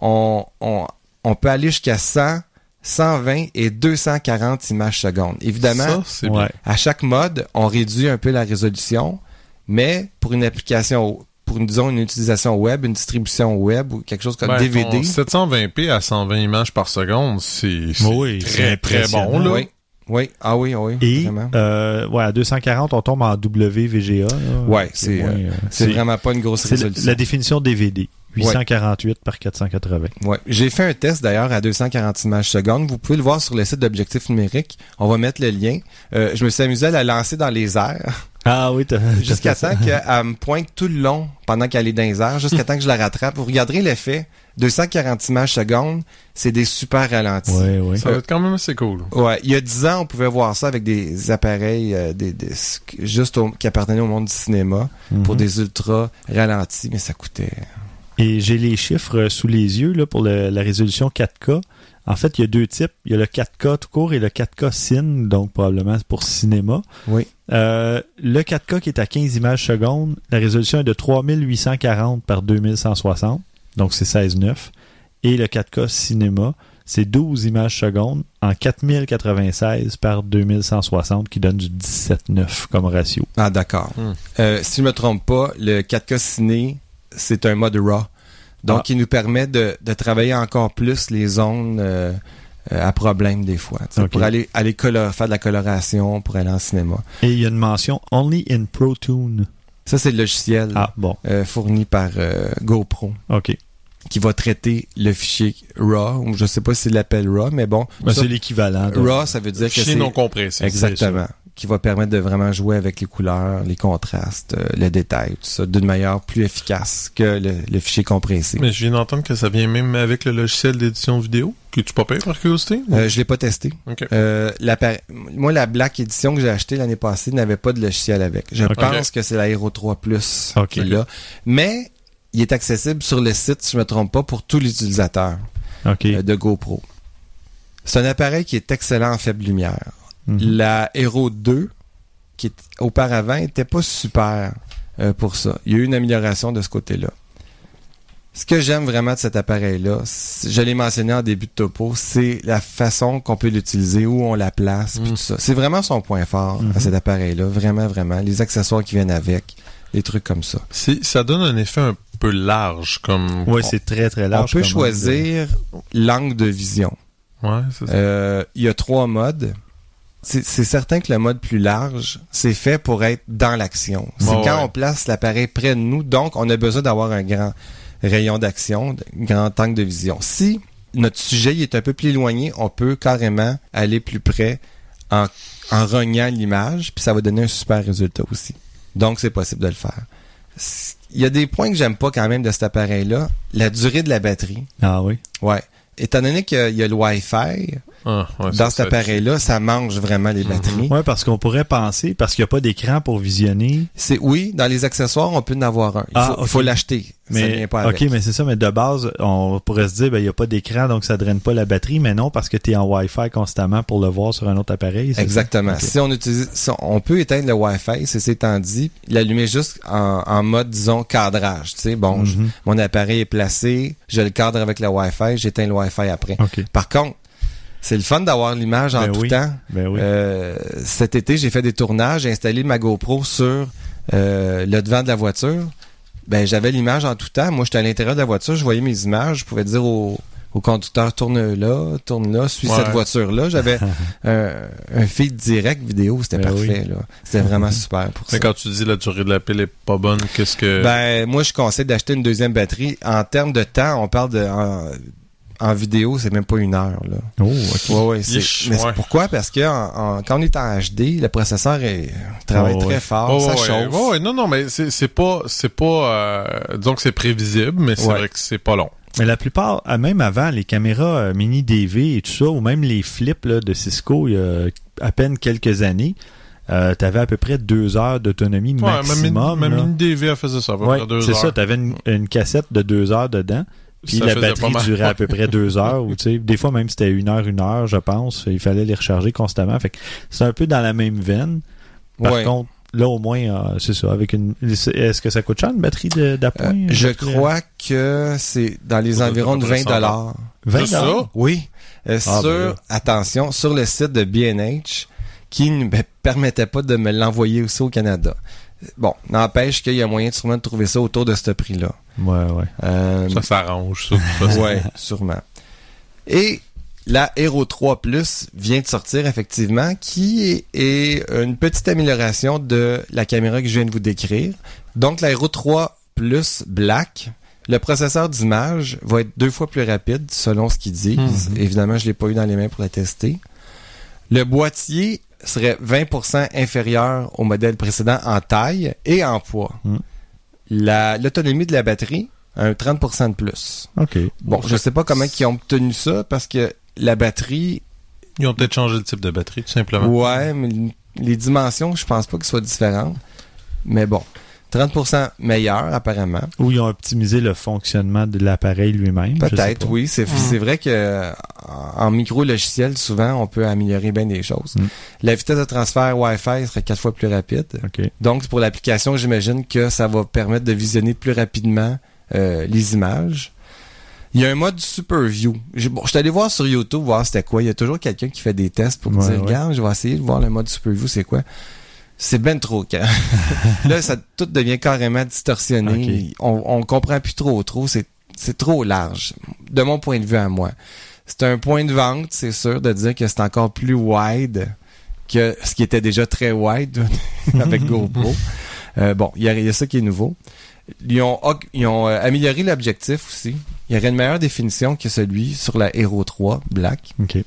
On, on, on peut aller jusqu'à 100, 120 et 240 images secondes. Évidemment, Ça. Ouais. à chaque mode, on réduit un peu la résolution, mais pour une application, pour une, disons une utilisation web, une distribution web ou quelque chose comme Ben, DVD. ton 720p à 120 images par seconde, c'est Oui, très très bon là. Oui, oui, ah oui, oui, Et vraiment. euh, ouais, à 240, on tombe en WVGA. là. Ouais, c'est, euh, euh, C'est vraiment pas une grosse c'est la, résolution. la définition DVD. 848 par 480. Ouais. J'ai fait un test d'ailleurs à 240 images secondes. Vous pouvez le voir sur le site d'Objectif numérique. On va mettre le lien. Euh, je me suis amusé à la lancer dans les airs Ah oui, t'as- jusqu'à temps ça. qu'elle me pointe tout le long pendant qu'elle est dans les airs, jusqu'à temps que je la rattrape. Vous regarderez l'effet. 240 images secondes, c'est des super ralentis. Ouais, ouais. Ça va être quand même assez cool. Ouais, il y a 10 ans, on pouvait voir ça avec des appareils euh, des, des- juste au- qui appartenaient au monde du cinéma pour Mhm. des ultra ralentis, mais ça coûtait. Et j'ai les chiffres sous les yeux là, pour le- la résolution 4K. En fait, il y a deux types. Il y a le 4K tout court et le 4K Cine, donc probablement pour cinéma. Oui. Euh, le 4K qui est à 15 images secondes, la résolution est de 3840 par 2160, donc c'est 16.9. Et le 4K cinéma, c'est 12 images secondes en 4096 par 2160 qui donne du 17.9 comme ratio. Ah, d'accord. Hmm. Euh, si je me trompe pas, le 4K ciné, c'est un mode RAW. Donc, Ah. il nous permet de, de travailler encore plus les zones euh, euh, à problème des fois. Pour aller, faire de la coloration, pour aller en cinéma. Et il y a une mention Only in Pro Tune. Ça, c'est le logiciel Ah, bon, euh, fourni par euh, GoPro ok. qui va traiter le fichier RAW, ou je sais pas s'il l'appelle RAW, mais bon. Ben, c'est l'équivalent. RAW, ça veut dire que Fichier c'est... non compressé. Exactement. Qui va permettre de vraiment jouer avec les couleurs, les contrastes, euh, le détail, tout ça, d'une manière plus efficace que le, le fichier compressé. Mais je viens d'entendre que ça vient même avec le logiciel d'édition vidéo. Que tu pas payé par curiosité? Euh, je l'ai pas testé. Euh, moi, la Black Edition que j'ai achetée l'année passée n'avait pas de logiciel avec. Je pense que c'est la Hero 3 Plus Ok. qui est là. Mais il est accessible sur le site, si je me trompe pas, pour tous les utilisateurs euh, de GoPro. C'est un appareil qui est excellent en faible lumière. Mhm. La Hero 2, qui est, auparavant était pas super euh, pour ça. Il y a eu une amélioration de ce côté-là. Ce que j'aime vraiment de cet appareil-là, je l'ai mentionné en début de topo, c'est la façon qu'on peut l'utiliser, où on la place, puis Mm. tout ça. C'est vraiment son point fort Mhm. à cet appareil-là, vraiment, vraiment. Les accessoires qui viennent avec, les trucs comme ça. Ça donne un effet un peu large, comme... Ouais, c'est très très large. on peut choisir l'angle de vision. Ouais, c'est ça. Euh, Il y a trois modes. C'est certain que le mode plus large, c'est fait pour être dans l'action. C'est Ouais, quand ouais. on place l'appareil près de nous, donc on a besoin d'avoir un grand rayon d'action, un grand angle de vision. Si notre sujet est un peu plus éloigné, on peut carrément aller plus près en, en rognant l'image, puis ça va donner un super résultat aussi. Donc c'est possible de le faire. Il y a des points que j'aime pas quand même de cet appareil-là. La durée de la batterie. Ah oui. Ouais. Étant donné qu'il y a le Wi-Fi, Ah, ouais, dans cet ça- appareil-là, ça mange vraiment les Mhm. batteries. Ouais, parce qu'on pourrait penser, parce qu'il n'y a pas d'écran pour visionner. C'est oui, dans les accessoires, on peut en avoir un. Il Ah, faut, il ça Mais, vient pas ok, mais c'est ça, mais de base, on pourrait se dire, ben, il n'y a pas d'écran, donc ça draine pas la batterie, mais non, parce que tu es en Wi-Fi constamment pour le voir sur un autre appareil. Exactement. Si on utilise, si on peut éteindre le Wi-Fi, c'est étant dit, l'allumer juste en, en mode, disons, cadrage. Tu sais, bon, je- Mhm. mon appareil est placé, je le cadre avec le Wi-Fi, j'éteins le Wi-Fi après. Par contre, c'est le fun d'avoir l'image en Ben tout oui. temps. Ben oui. Euh, cet été, j'ai fait des tournages, j'ai installé ma GoPro sur euh, le devant de la voiture. Ben, j'avais l'image en tout temps. Moi, j'étais à l'intérieur de la voiture, je voyais mes images, je pouvais dire au, au conducteur tourne là, tourne là, suis Ouais. cette voiture-là. J'avais un, un feed direct vidéo, c'était Ben parfait. là. C'était vraiment super pour ça. Mais quand tu dis la durée de la pile est pas bonne, qu'est-ce que... Ben, moi, je conseille d'acheter une deuxième batterie. En termes de temps, on parle de en, en vidéo, c'est même pas une heure. Là. Oh, ok. Ouais, ouais, c'est, Yeesh, mais ouais. pourquoi? Parce que en- en- quand on est en HD, le processeur est, travaille Oh, très ouais. fort, Ouais, ça ouais, chauffe. non, non, mais c'est pas, c'est pas, euh, disons que c'est prévisible, mais c'est Ouais. vrai que c'est pas long. Mais la plupart, ah, même avant, les caméras euh, mini DV et tout ça, ou même les flips là, de Cisco, il y a à peine quelques années, euh, tu avais à peu près deux heures d'autonomie Ouais, maximum. ma, mini DV elle faisait ça, à peu Ouais, près deux c'est ça, tu avais une, une cassette de deux heures dedans. Puis Ça la batterie mal. durait à peu près deux heures. ou, tu sais, des fois même c'était une heure, une heure, je pense. Il fallait les recharger constamment. Fait que c'est un peu dans la même veine. Par Ouais. contre, là au moins, euh, c'est ça. Avec une, est-ce que ça coûte cher une batterie d'appoint Euh, une je batterie, crois que c'est dans les Ça environs de être à peu 20 près 100 dollars. 20 Juste ça? Oui. Euh, Ah, sur, ben là. attention, sur le site de B&H, qui ne me permettait pas de me l'envoyer aussi au Canada. Bon, n'empêche qu'il y a moyen sûrement de trouver ça autour de ce prix-là. Ouais, ouais. Euh, Ça s'arrange, ça. de toute façon. ouais, sûrement. Et la Hero 3 Plus vient de sortir effectivement, qui est, une petite amélioration de la caméra que je viens de vous décrire. Donc la Hero 3 Plus Black, le processeur d'image va être deux fois plus rapide selon ce qu'ils disent. Mhm. Évidemment, je l'ai pas eu dans les mains pour la tester. Le boîtier serait 20% inférieur au modèle précédent en taille et en poids. La- L'autonomie de la batterie, un 30% de plus. OK. Bon, je sais pas comment ils ont obtenu ça parce que la batterie, Ils ont peut-être changé le type de batterie, tout simplement. ouais, mais les dimensions, je pense pas qu'elles soient différentes. Mais bon, 30% meilleur apparemment. Ou ils ont optimisé le fonctionnement de l'appareil lui-même. je Peut-être, oui. C'est c'est vrai que en micro-logiciel, souvent, on peut améliorer bien des choses. Mm. La vitesse de transfert Wi-Fi serait quatre fois plus rapide. Donc, pour l'application, j'imagine que ça va permettre de visionner plus rapidement euh, les images. Il y a un mode Super View. J'ai- Bon, je suis allé voir sur YouTube, voir c'était quoi. Il y a toujours quelqu'un qui fait des tests pour Ouais, dire, ouais. regarde, je vais essayer de voir le mode Super View, c'est quoi. C'est ben trop quand. Là, ça tout devient carrément distorsionné. On, on comprend plus trop trop. C'est, c'est trop large, de mon point de vue à moi. C'est un point de vente, c'est sûr, de dire que c'est encore plus wide que ce qui était déjà très wide avec GoPro. Euh, bon, il y, a- il y a ça qui est nouveau. Ils ont, ils ont euh, amélioré l'objectif aussi. Il y aurait une meilleure définition que celui sur la Hero 3 Black. OK.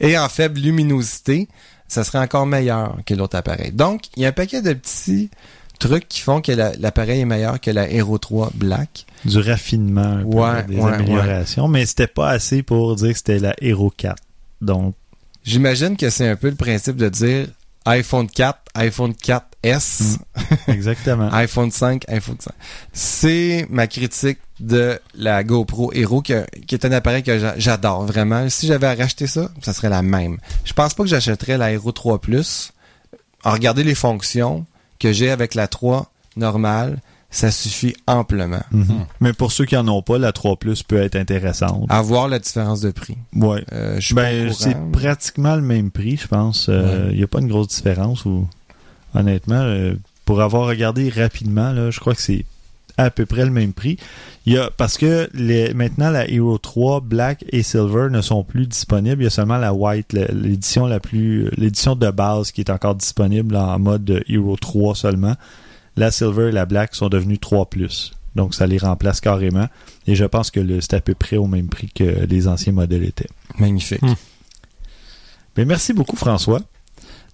Et en faible luminosité, ça serait encore meilleur que l'autre appareil. Donc, il y a un paquet de petits trucs qui font que la- l'appareil est meilleur que la Hero 3 Black. Du raffinement, un peu, Ouais, des ouais, améliorations. Mais c'était pas assez pour dire que c'était la Hero 4. Donc, J'imagine que c'est un peu le principe de dire iPhone 4, iPhone 4S, exactement. iPhone 5, iPhone 5. C'est ma critique de la GoPro Hero, que- qui est un appareil que j'a- j'adore vraiment. Si j'avais à racheter ça, ça serait la même. Je pense pas que j'achèterais la Hero 3 Plus. En regarder les fonctions que j'ai avec la 3 normale, ça suffit amplement. Mhm. Mais pour ceux qui en ont pas, la 3 Plus peut être intéressante. À voir la différence de prix. Ouais. Euh, Ben, c'est pratiquement le même prix, je pense. Il Ouais. n'y a pas une grosse différence. Ou, honnêtement, euh, pour avoir regardé rapidement, là, je crois que c'est à peu près le même prix. Il y a, parce que les, maintenant, la Hero 3 Black et Silver ne sont plus disponibles. Il y a seulement la White, l'édition la plus, l'édition de base qui est encore disponible en mode Hero 3 seulement. La Silver et la Black sont devenues 3 Plus. Donc, ça les remplace carrément. Et je pense que c'est à peu près au même prix que les anciens modèles étaient. Magnifique. Hmm. Mais merci beaucoup, François,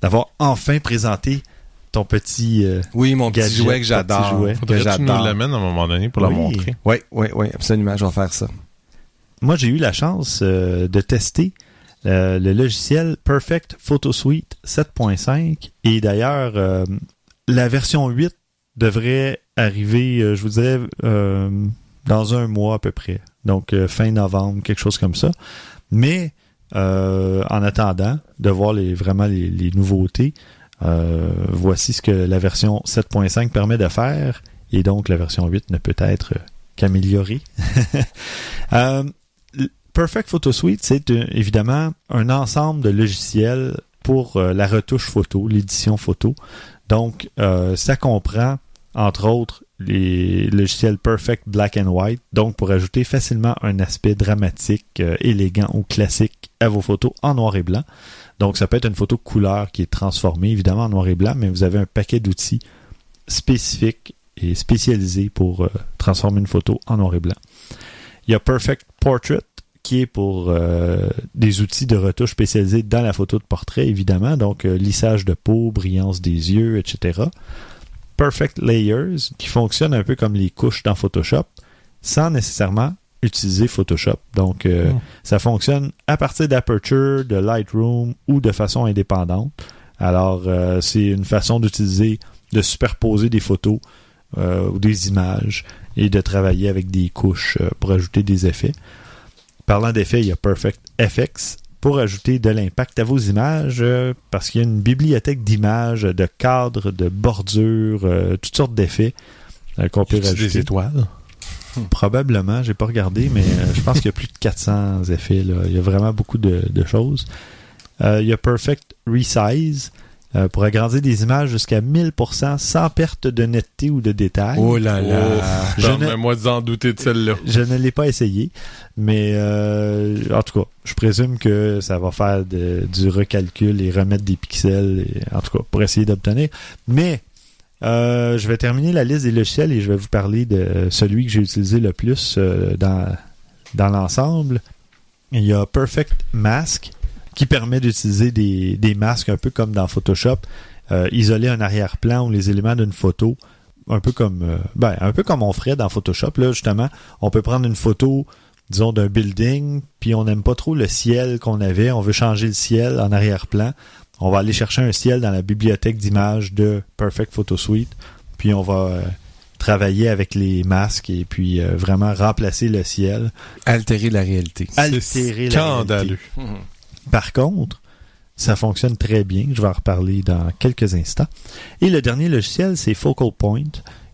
d'avoir enfin présenté ton petit. euh, Oui, mon petit Gadget, jouet que ton j'adore. petit jouet. que Faudrait que tu nous j'adore. l'amènes à un moment donné pour la Oui. montrer. Oui, oui, oui, absolument, je vais faire ça. Moi, j'ai eu la chance euh, de tester euh, le logiciel Perfect Photo Suite 7.5. Et d'ailleurs, euh, la version 8 devrait arriver, euh, je vous dirais, euh, dans un mois à peu près. Donc, euh, fin novembre, quelque chose comme ça. Mais, euh, en attendant de voir les, vraiment les, les nouveautés, euh, voici ce que la version 7.5 permet de faire. Et donc, la version 8 ne peut être qu'améliorée. Euh, Perfect Photo Suite, c'est euh, évidemment un ensemble de logiciels pour euh, la retouche photo, l'édition photo. Donc, ça comprend, entre autres, les logiciels Perfect Black and White, donc pour ajouter facilement un aspect dramatique, élégant ou classique à vos photos en noir et blanc. Donc, ça peut être une photo couleur qui est transformée, évidemment, en noir et blanc, mais vous avez un paquet d'outils spécifiques et spécialisés pour euh, transformer une photo en noir et blanc. Il y a Perfect Portrait qui est pour euh, des outils de retouche spécialisés dans la photo de portrait, évidemment, donc euh, lissage de peau, brillance des yeux, etc. Perfect Layers, qui fonctionne un peu comme les couches dans Photoshop, sans nécessairement utiliser Photoshop. Donc, euh, Mm. ça fonctionne à partir d'Aperture, de Lightroom ou de façon indépendante. Alors, euh, c'est une façon d'utiliser, de superposer des photos euh, ou des images et de travailler avec des couches pour ajouter des effets. Parlant d'effets, il y a Perfect FX pour ajouter de l'impact à vos images parce qu'il y a une bibliothèque d'images, de cadres, de bordures, euh, toutes sortes d'effets qu'on peut rajouter. des étoiles? Probablement, j'ai pas regardé, mais euh, je pense qu'il y a plus de 400 effets. Là. Il y a vraiment beaucoup de, de choses. Euh, il y a Perfect Resize euh, pour agrandir des images jusqu'à 1000% sans perte de netteté ou de détail. Oh là là. Je ne- Permets-moi d'en douter de celle-là. Je ne l'ai pas essayé, mais euh, en tout cas, je présume que ça va faire de- du recalcul et remettre des pixels, et- en tout cas, pour essayer d'obtenir. Mais euh, je vais terminer la liste des logiciels et je vais vous parler de celui que j'ai utilisé le plus euh, dans, dans l'ensemble. Il y a Perfect Mask qui permet d'utiliser des, des masques un peu comme dans Photoshop, euh, isoler un arrière-plan ou les éléments d'une photo, un peu comme euh, ben, un peu comme on ferait dans Photoshop. Là, justement, on peut prendre une photo, disons, d'un building, puis on n'aime pas trop le ciel qu'on avait, on veut changer le ciel en arrière-plan. On va aller chercher un ciel dans la bibliothèque d'images de Perfect Photo Suite, puis on va euh, travailler avec les masques et puis euh, vraiment remplacer le ciel. Altérer la réalité. Altérer la scandaleux. Par contre, ça fonctionne très bien. Je vais en reparler dans quelques instants. Et le dernier logiciel, c'est Focal Point,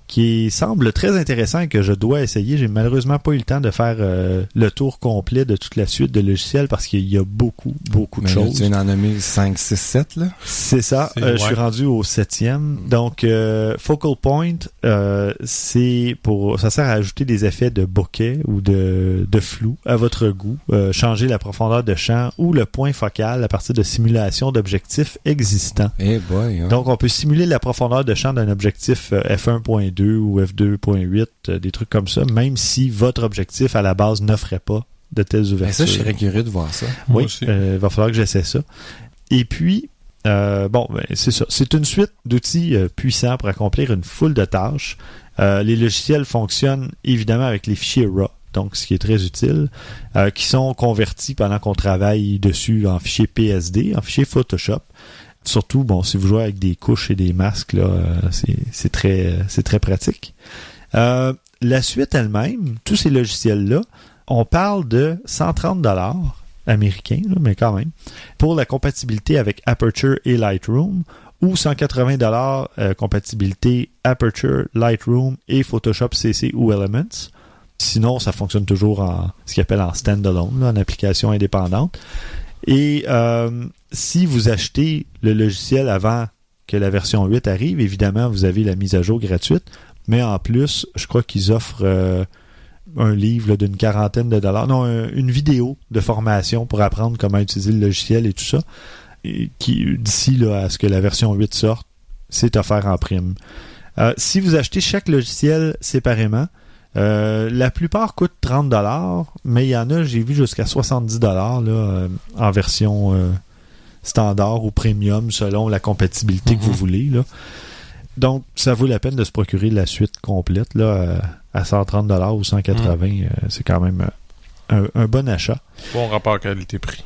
qui semble très intéressant et que je dois essayer. J'ai malheureusement pas eu le temps de faire euh, le tour complet de toute la suite de logiciels parce qu'il y a beaucoup, beaucoup de choses. Tu viens d'en nommer 5, 6, 7, là? C'est ça. Euh, je suis rendu au septième. Mm. Donc, euh, Focal Point, euh, c'est pour, ça sert à ajouter des effets de bokeh ou de, de flou à votre goût, euh, changer la profondeur de champ ou le point focal à partir de simulations d'objectifs existants. Hey boy. Hein. Donc, on peut simuler la profondeur de champ d'un objectif F1.2 ou F2.8, euh, des trucs comme ça, même si votre objectif à la base n'offrait pas de telles ouvertures. Mais ça, je serais curieux de voir ça. Oui, il euh, va falloir que j'essaie ça. Et puis, euh, bon, ben, c'est ça. C'est une suite d'outils puissants pour accomplir une foule de tâches. les logiciels fonctionnent évidemment avec les fichiers RAW, donc ce qui est très utile, qui sont convertis pendant qu'on travaille dessus en fichiers PSD, en fichiers Photoshop. Surtout, bon, si vous jouez avec des couches et des masques, là, euh, c'est très, euh, c'est très pratique. Euh, la suite elle-même, tous ces logiciels-là, on parle de 130 dollars américains, mais quand même, pour la compatibilité avec Aperture et Lightroom, ou 180 dollars compatibilité Aperture, Lightroom et Photoshop CC ou Elements. Sinon, ça fonctionne toujours en ce qu'on appelle en standalone, en application indépendante. Et euh, si vous achetez le logiciel avant que la version 8 arrive, évidemment, vous avez la mise à jour gratuite. Mais en plus, je crois qu'ils offrent euh, un livre d'une quarantaine de dollars. Non, un- une vidéo de formation pour apprendre comment utiliser le logiciel et tout ça. D'ici à ce que la version 8 sorte, c'est offert en prime. Euh, si vous achetez chaque logiciel séparément, euh, la plupart coûtent 30 dollars, mais il y en a, j'ai vu jusqu'à 70 dollars euh, en version euh, standard ou premium selon la compatibilité que Mhm. vous voulez. Là. Donc, ça vaut la peine de se procurer la suite complète là, à 130 dollars ou 180. euh, c'est quand même un, un bon achat. Bon rapport qualité-prix.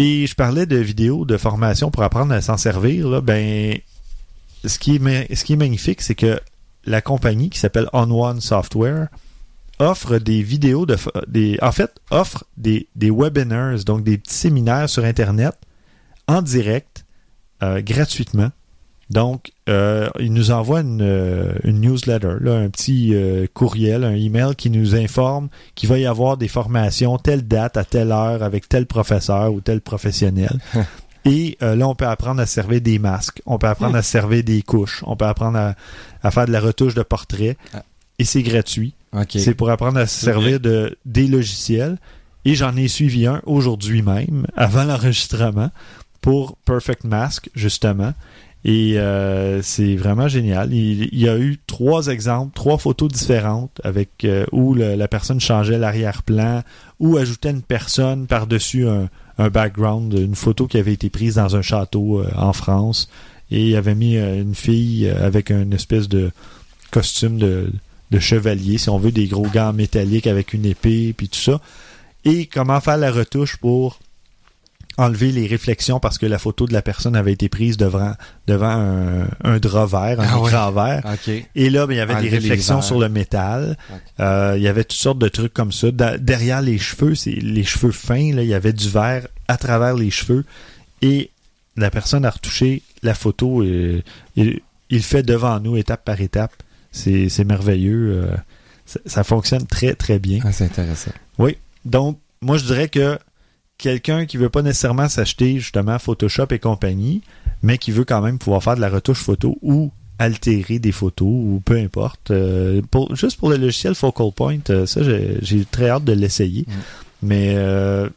Et je parlais de vidéos de formation pour apprendre à s'en servir. Là, ben, ce qui est, ma- ce qui est magnifique, c'est que la compagnie qui s'appelle On One Software offre des vidéos de en fait offre des, webinars donc des petits séminaires sur internet en direct euh, gratuitement. Donc euh, il nous envoie une, euh, une newsletter un petit courriel un email qui nous informe qu'il va y avoir des formations telle date à telle heure avec tel professeur ou tel professionnel et euh, là on peut apprendre à se servir des masques on peut apprendre à se servir des couches on peut apprendre à, à faire de la retouche de portrait Ah. et c'est gratuit c'est pour apprendre à se servir de des logiciels. Et j'en ai suivi un aujourd'hui même, avant l'enregistrement, pour Perfect Mask, justement. Et euh, c'est vraiment génial. Il, il y a eu trois exemples, trois photos différentes avec euh, où le- la personne changeait l'arrière-plan ou ajoutait une personne par-dessus un, un background, une photo qui avait été prise dans un château euh, en France. Et il avait mis euh, une fille euh, avec une espèce de costume de, chevalier, si on veut, des gros gants métalliques avec une épée, puis tout ça. Et comment faire la retouche pour enlever les réflexions parce que la photo de la personne avait été prise devant, devant un, un drap vert, un Ah ouais. vert. OK. Et là, ben, il y avait des réflexions sur le métal. Euh, il y avait toutes sortes de trucs comme ça. Da- derrière les cheveux, c'est les cheveux fins, là, il y avait du verre à travers les cheveux. Et la personne a retouché la photo et, et il le fait devant nous, étape par étape. C'est c'est merveilleux. euh, ça, ça fonctionne très, très bien. Ah, c'est intéressant. Donc, moi, je dirais que quelqu'un qui veut pas nécessairement s'acheter justement Photoshop et compagnie, mais qui veut quand même pouvoir faire de la retouche photo ou altérer des photos ou peu importe. euh, pour, juste pour le logiciel Focal Point, euh, ça, j'ai très hâte de l'essayer. Mm. Mais euh,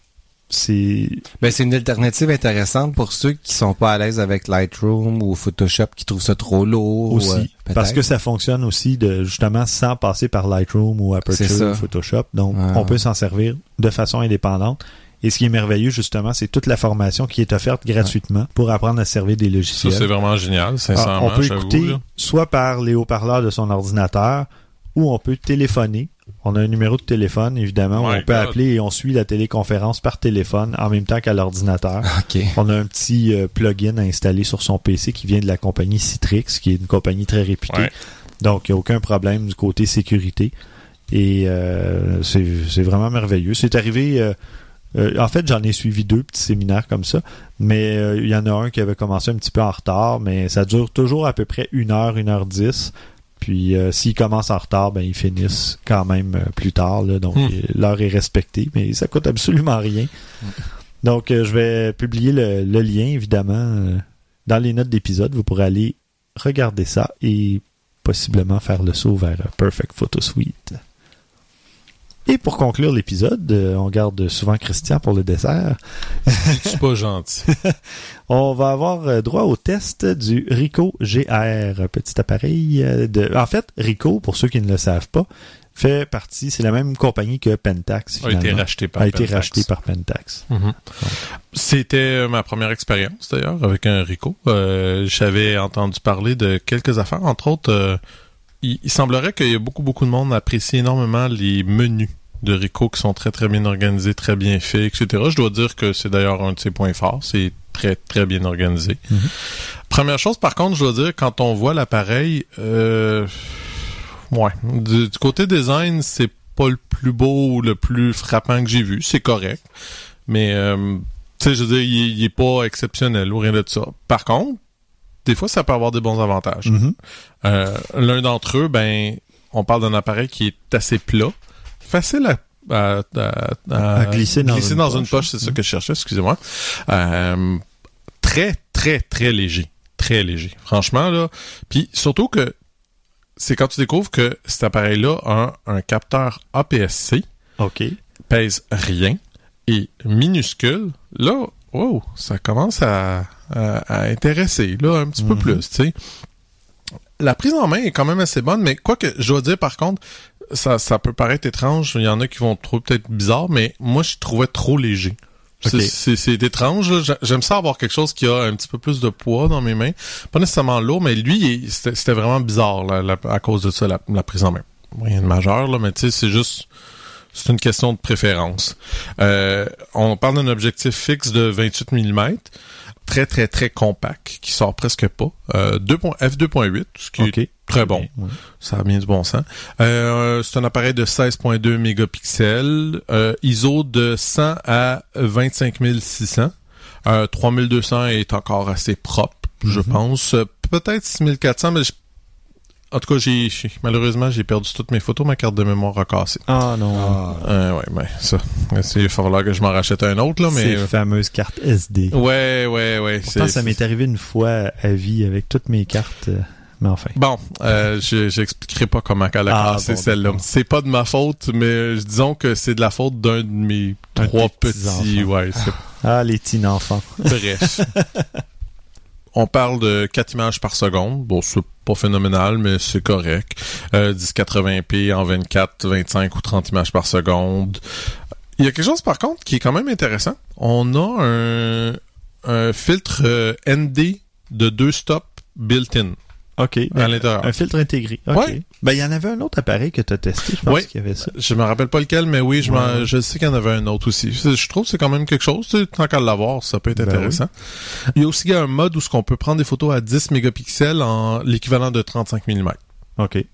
c'est... Ben, c'est une alternative intéressante pour ceux qui sont pas à l'aise avec Lightroom ou Photoshop, qui trouvent ça trop lourd. aussi euh, parce que ça fonctionne aussi de justement sans passer par Lightroom ou Aperture ou Photoshop donc Ah. on peut s'en servir de façon indépendante et ce qui est merveilleux justement c'est toute la formation qui est offerte gratuitement pour apprendre à se servir des Ça, logiciels c'est vraiment génial, Ah, on peut écouter là. soit par les haut-parleurs de son ordinateur ou on peut téléphoner on a un numéro de téléphone évidemment où on peut God. appeler et on suit la téléconférence par téléphone en même temps qu'à l'ordinateur on a un petit euh, plugin installé sur son PC qui vient de la compagnie Citrix, qui est une compagnie très réputée. Ouais. Donc, il n'y a aucun problème du côté sécurité. Et euh, c'est c'est vraiment merveilleux. C'est arrivé... euh, euh, en fait, j'en ai suivi deux petits séminaires comme ça, mais euh, il y en a un qui avait commencé un petit peu en retard, mais ça dure toujours à peu près une heure, une heure dix. Puis euh, s'ils commencent en retard, ben ils finissent quand même plus tard. Là, donc Hmm. l'heure est respectée, mais ça coûte absolument rien. Donc je vais publier le, le lien évidemment dans les notes d'épisode. Vous pourrez aller regarder ça et possiblement faire le saut vers Perfect Photo Suite. Et pour conclure l'épisode, euh, on garde souvent Christian pour le dessert. C'est pas gentil? On va avoir euh, droit au test du Ricoh GR, un petit appareil euh, de. En fait, Ricoh, pour ceux qui ne le savent pas, fait partie. C'est la même compagnie que Pentax. a été racheté par a été Pentax. racheté par Pentax. Mhm. C'était ma première expérience d'ailleurs avec un Rico. Euh, J'avais entendu parler de quelques affaires, entre autres. euh, il, il semblerait qu'il y a beaucoup beaucoup de monde apprécie énormément les menus de Rico qui sont très très bien organisés, très bien faits, etc. Je dois dire que c'est d'ailleurs un de ses points forts. C'est très très bien organisé. Mhm. Première chose, par contre, je dois dire quand on voit l'appareil, euh, ouais, du, du côté design, c'est pas le plus beau ou le plus frappant que j'ai vu. C'est correct, mais euh, tu sais, je veux dire, il, est- il est pas exceptionnel ou rien de ça. Par contre, des fois, ça peut avoir des bons avantages. Mhm. Euh, L'un d'entre eux, ben, on parle d'un appareil qui est assez plat, facile à, à, à- À glisser dans une poche. poche, c'est ça que je cherchais, excusez-moi. Euh, très, très, très léger. Très léger. Franchement, là. Puis surtout que c'est quand tu découvres que cet appareil-là a un, un capteur APS-C, OK. pèse rien, et minuscule, là, wow, ça commence à, à, à intéresser, là, un petit peu Mhm. plus, tu sais. La prise en main est quand même assez bonne, mais quoi que je dois dire par contre, ça, ça peut paraître étrange, il y en a qui vont trouver peut-être bizarre, mais moi je trouvais trop léger. C'est- étrange. J'aime ça avoir quelque chose qui a un petit peu plus de poids dans mes mains. Pas nécessairement lourd, mais lui, c'était vraiment bizarre là, à cause de ça, la, la prise en main. Rien de majeur, là, mais tu sais, c'est juste... C'est une question de préférence. Euh, on parle d'un objectif fixe de 28 mm, très très très compact, qui sort presque pas. Euh, 2 point- f2.8, ce qui est très bon. Ça a bien du bon sens. Euh, c'est un appareil de 16.2 mégapixels, euh, ISO de 100 à 25 600. Euh, 3200 est encore assez propre, je Mhm. pense. Euh, Peut-être 6400, mais je- en tout cas, j'ai malheureusement j'ai perdu toutes mes photos, ma carte de mémoire a cassé. Ah non. Euh, ouais, ben ça, c'est fort là que je m'en rachète un autre là, mais Ces euh, fameuses cartes SD. ouais, ouais, ouais. Pourtant, ça m'est arrivé une fois à vie avec toutes mes cartes. euh, Mais enfin. Bon, euh, je j'expliquerai pas comment elle a Ah, cassé bon, celle-là. C'est pas de ma faute, mais euh, disons que c'est de la faute d'un de mes Un trois petits. Ouais, Ah, les petits enfants. bref. on parle de 4 images par seconde. Bon, c'est pas phénoménal, mais c'est correct. Euh, 1080p en 24, 25 ou 30 images par seconde. Il y a quelque chose par contre qui est quand même intéressant. On a un, un filtre euh, ND de deux stops built-in OK. à l'intérieur. Un filtre intégré. OK. Ouais. Ben, il y en avait un autre appareil que tu as testé, je pense Oui. qu'il y avait ça. Je me rappelle pas lequel, mais oui, je, m'en- Ouais. je sais qu'il y en avait un autre aussi. Je trouve que c'est quand même quelque chose. Tant qu'à l'avoir, ça peut être Ben intéressant. Il y a aussi un mode où ce qu'on peut prendre des photos à 10 mégapixels en l'équivalent de 35 mm. OK.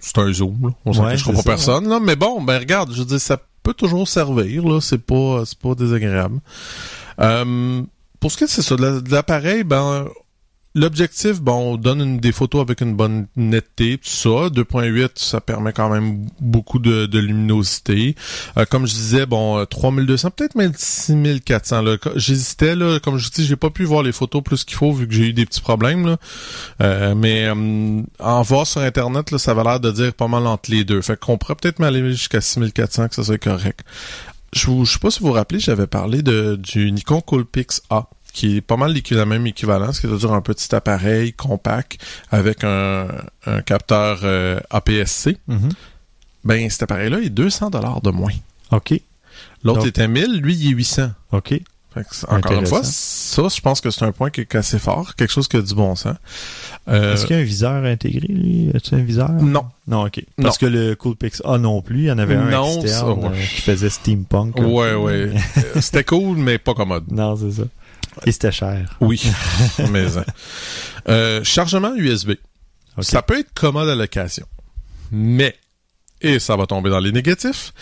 C'est un zoom, là. On s'en Ouais, cachera pas ça, personne, là. Mais bon, ben regarde, je veux dire, ça peut toujours servir, là. C'est pas, désagréable. Euh, pour ce qui est de l'appareil, ben, l'objectif, bon, on donne une- des photos avec une bonne netteté, tout ça. 2.8, ça permet quand même beaucoup de, de luminosité. Euh, comme je disais, bon, euh, 3200, peut-être même 6400, là. Quand- J'hésitais, là. Comme je dis, j'ai pas pu voir les photos plus qu'il faut vu que j'ai eu des petits problèmes, là. Euh, mais euh, en voir sur Internet, là, ça va l'air de dire pas mal entre les deux. Fait qu'on pourrait peut-être m'aller jusqu'à 6400, que ça soit correct. Je, je sais pas si vous vous rappelez, j'avais parlé de, du Nikon Coolpix A, qui est pas mal la même équivalence, c'est-à-dire un petit appareil compact avec un, un capteur euh, APS-C. Mhm. Ben, cet appareil-là est 200 dollars de moins. OK. L'autre était 1000, lui, il est 800. OK. Fait que c'est- encore une fois, ça, je pense que c'est un point qui est assez fort, quelque chose qui a du bon sens. Euh, Est-ce qu'il y a un viseur intégré, lui? As-tu un viseur? Non. Non, OK. Parce que le Coolpix A non plus, il y en avait un Non, externe ça, ouais. euh, qui faisait steampunk. un Ouais, peu. ouais. C'était cool, mais pas commode. Non, c'est ça. Et c'était cher. Oui. mais, euh, euh, chargement USB. Ça peut être commode à l'occasion. Mais, et ça va tomber dans les négatifs,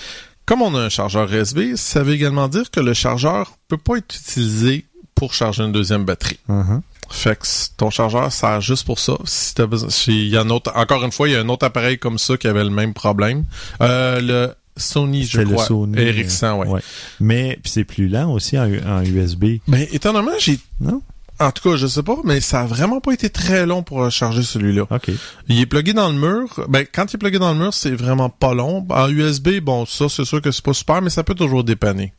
comme on a un chargeur USB, ça veut également dire que le chargeur peut pas être utilisé pour charger une deuxième batterie. Mhm. Fait que ton chargeur sert juste pour ça. Si t'as besoin, si- il y a un autre, encore une fois, il y a un autre appareil comme ça qui avait le même problème. Euh, le Sony, je C'est le crois. Sony, Ericsson, ouais. Ouais. Mais c'est plus lent aussi en, en USB. Ben, étonnamment, j'ai, Non? en tout cas, je sais pas, mais ça a vraiment pas été très long pour euh, charger celui-là. OK. Il est plugué dans le mur. Ben, quand il est plugué dans le mur, c'est vraiment pas long. En USB, bon, ça, c'est sûr que c'est pas super, mais ça peut toujours dépanner.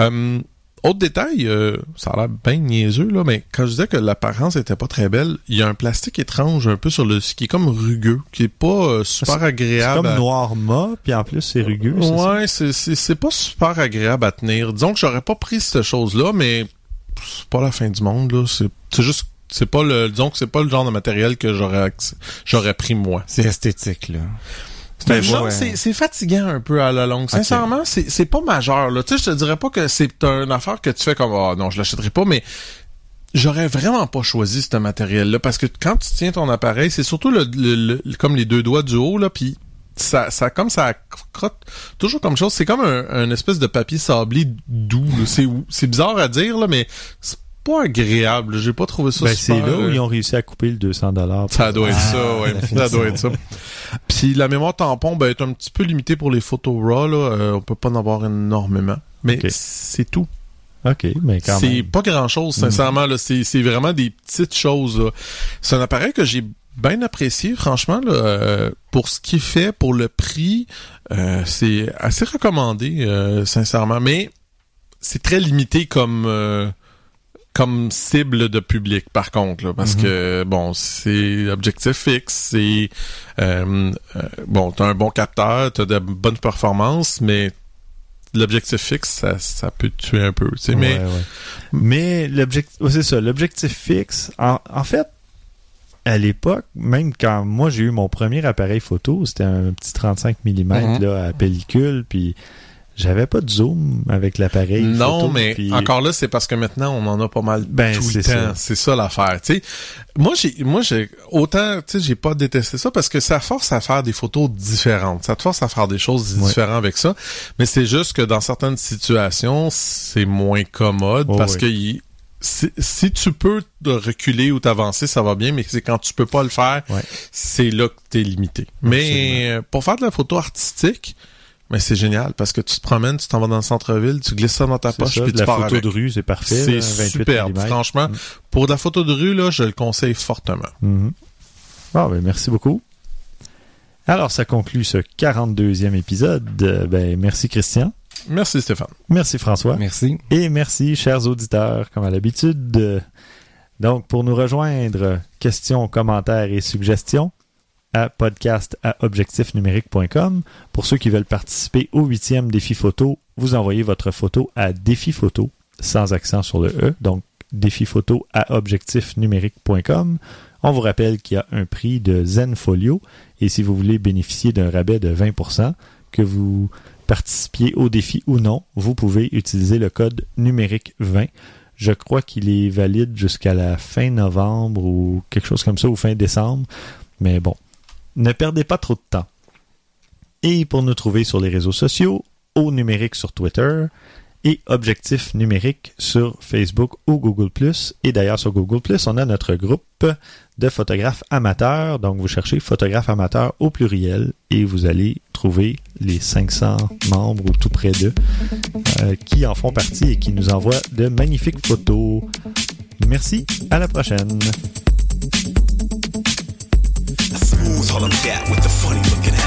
Euh, autre détail, euh, ça a l'air bien niaiseux, là, mais quand je disais que l'apparence était pas très belle, il y a un plastique étrange un peu sur le, qui est comme rugueux, qui est pas euh, super C'est- C'est agréable. comme à- noir mat, puis en plus c'est rugueux. c'est? Ouais, c'est, c'est, c'est pas super agréable à tenir. Disons que j'aurais pas pris cette chose-là, mais c'est pas la fin du monde, là. C'est, juste, c'est pas le, disons que c'est pas le genre de matériel que j'aurais, j'aurais pris moi. C'est esthétique, là. Ben, c'est, hein. c'est fatigant un peu à la longue. Sincèrement, c'est, pas majeur, là. Tu sais, je te dirais pas que c'est une affaire que tu fais comme, ah non, je l'achèterai pas, mais j'aurais vraiment pas choisi ce matériel-là parce que quand tu tiens ton appareil, c'est surtout le, le- le- comme les deux doigts du haut, là, puis ça, ça, comme ça crotte toujours comme chose. C'est comme un, un espèce de papier sablé doux, là. C'est, c'est bizarre à dire, là, mais c'est pas agréable. J'ai pas trouvé ça Ben, c'est là où euh, ils ont réussi à couper le 200 dollars. ça doit être Ah, ça, ouais. Ça doit être ça. Puis la mémoire tampon ben, est un petit peu limitée pour les photos RAW. Là. Euh, on peut pas en avoir énormément. Mais c'est tout. OK, mais quand C'est même. pas grand-chose, sincèrement. là. C'est c'est vraiment des petites choses. C'est un appareil que j'ai bien apprécié, franchement. Là, euh, pour ce qu'il fait, pour le prix, euh, c'est assez recommandé, euh, sincèrement. Mais c'est très limité comme... comme cible de public par contre là, parce que bon c'est objectif fixe c'est euh, euh, bon t'as un bon capteur t'as de bonnes performances mais l'objectif fixe ça, ça peut te tuer un peu tu sais mais Ouais. Mais l'objectif, ouais, c'est ça, l'objectif fixe, en, en fait, à l'époque, même quand moi j'ai eu mon premier appareil photo, c'était un petit 35 mm Mhm. là, à pellicule, puis j'avais pas de zoom avec l'appareil. non photo, mais puis- encore là c'est parce que maintenant on en a pas mal Ben, tout le c'est temps ça. c'est ça l'affaire tu moi j'ai moi j'ai autant tu sais j'ai pas détesté ça parce que ça force à faire des photos différentes ça te force à faire des choses Ouais. différentes avec ça mais c'est juste que dans certaines situations c'est moins commode Oh, parce oui. que si, si tu peux te reculer ou t'avancer, ça va bien, mais c'est quand tu peux pas le faire, Ouais. c'est là que t'es limité. Mais euh, pour faire de la photo artistique, mais c'est génial parce que tu te promènes, tu t'en vas dans le centre-ville, tu glisses ça dans ta poche, ça, puis de tu la pars photo avec. de rue, c'est parfait. C'est là, 28 superbe, franchement. Mm. Pour de la photo de rue, là, je le conseille fortement. Mhm. Bon, ben, merci beaucoup. Alors, ça conclut ce 42e épisode. Ben, merci Christian. Merci Stéphane. Merci François. Merci. Et merci, chers auditeurs, comme à l'habitude, de, Donc, pour nous rejoindre, questions, commentaires et suggestions, à podcast à objectifnumérique.com. Pour ceux qui veulent participer au huitième défi photo, vous envoyez votre photo à défi photo, sans accent sur le E, donc défi photo à objectifnumérique.com. On vous rappelle qu'il y a un prix de Zenfolio et si vous voulez bénéficier d'un rabais de 20%, que vous participiez au défi ou non, vous pouvez utiliser le code numérique 20. Je crois qu'il est valide jusqu'à la fin novembre ou quelque chose comme ça, ou fin décembre. Mais bon, ne perdez pas trop de temps. Et pour nous trouver sur les réseaux sociaux, au numérique sur Twitter et Objectif numérique sur Facebook ou Google ⁇ Et d'ailleurs sur Google ⁇ on a notre groupe de photographes amateurs. Donc vous cherchez photographes amateurs au pluriel et vous allez trouver les 500 membres ou tout près d'eux euh, qui en font partie et qui nous envoient de magnifiques photos. Merci, à la prochaine. smooth, all I'm that with the funny looking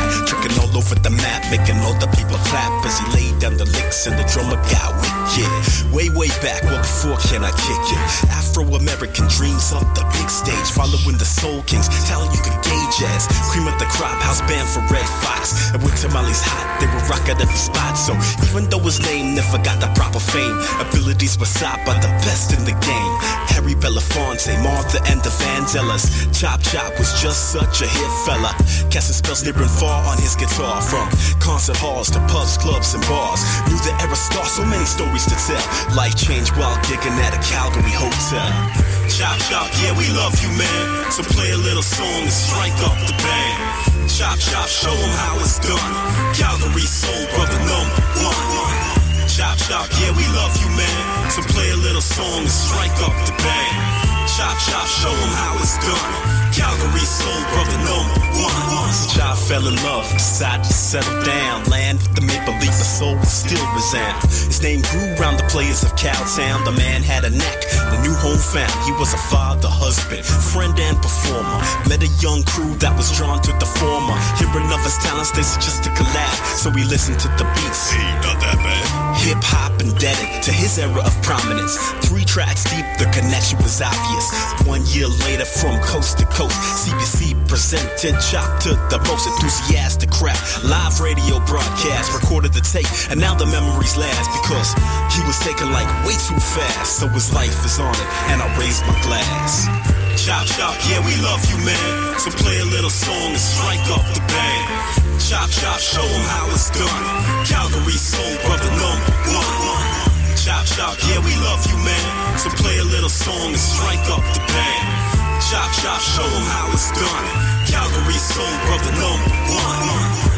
over the map, making all the people clap as he laid down the licks and the drummer got wicked. Way, way back, well before can I kick it? Afro-American dreams of the big stage, following the Soul Kings, talent you could gauge as. Cream of the crop, house band for Red Fox. And when Tamales hot, they were rock at every spot. So even though his name never got the proper fame, abilities were sought by the best in the game. Harry Belafonte, Martha and the Vandellas. Chop Chop was just such a hit fella. Casting spells near and far on his guitar. From concert halls to pubs, clubs, and bars. Knew the era star, so many stories to tell. Life changed while gigging at a Calgary hotel. Chop Chop, yeah, we love you, man. So play a little song and strike up the band. Chop Chop, show 'em how it's done. Calgary Soul Brother number one. Chop Chop, yeah, we love you, man. So play a little song and strike up the band. Chop Chop, show 'em how it's done. Calgary Soul Brother number one. So Chop fell in love, decided to settle down. Land with the maple leaf, the soul still resound. His name grew round the players of Cowtown. The man had a knack, the new home found. He was a father, husband, friend, and performer. Met a young crew that was drawn to the former. Hearing of his talents, they suggested collab. So we listened to the beats. Hey, not that bad. Hip hop indebted to his era of prominence. Three tracks deep, the connection was obvious. One year later, from coast to coast, CBC presented Chop to the most enthusiastic crowd. Live radio broadcast, recorded the tape, and now the memories last because he was taken like way too fast. So his life is on it, and I raise my glass. Chop chop, yeah, we love you, man. So play a little song and strike up the band. Chop chop, show 'em how it's done. Calgary Soul Brother number one. Chop chop, yeah, we love you, man. So play a little song and strike up the band. Chop chop, show 'em how it's done. Calgary Soul Brother number one.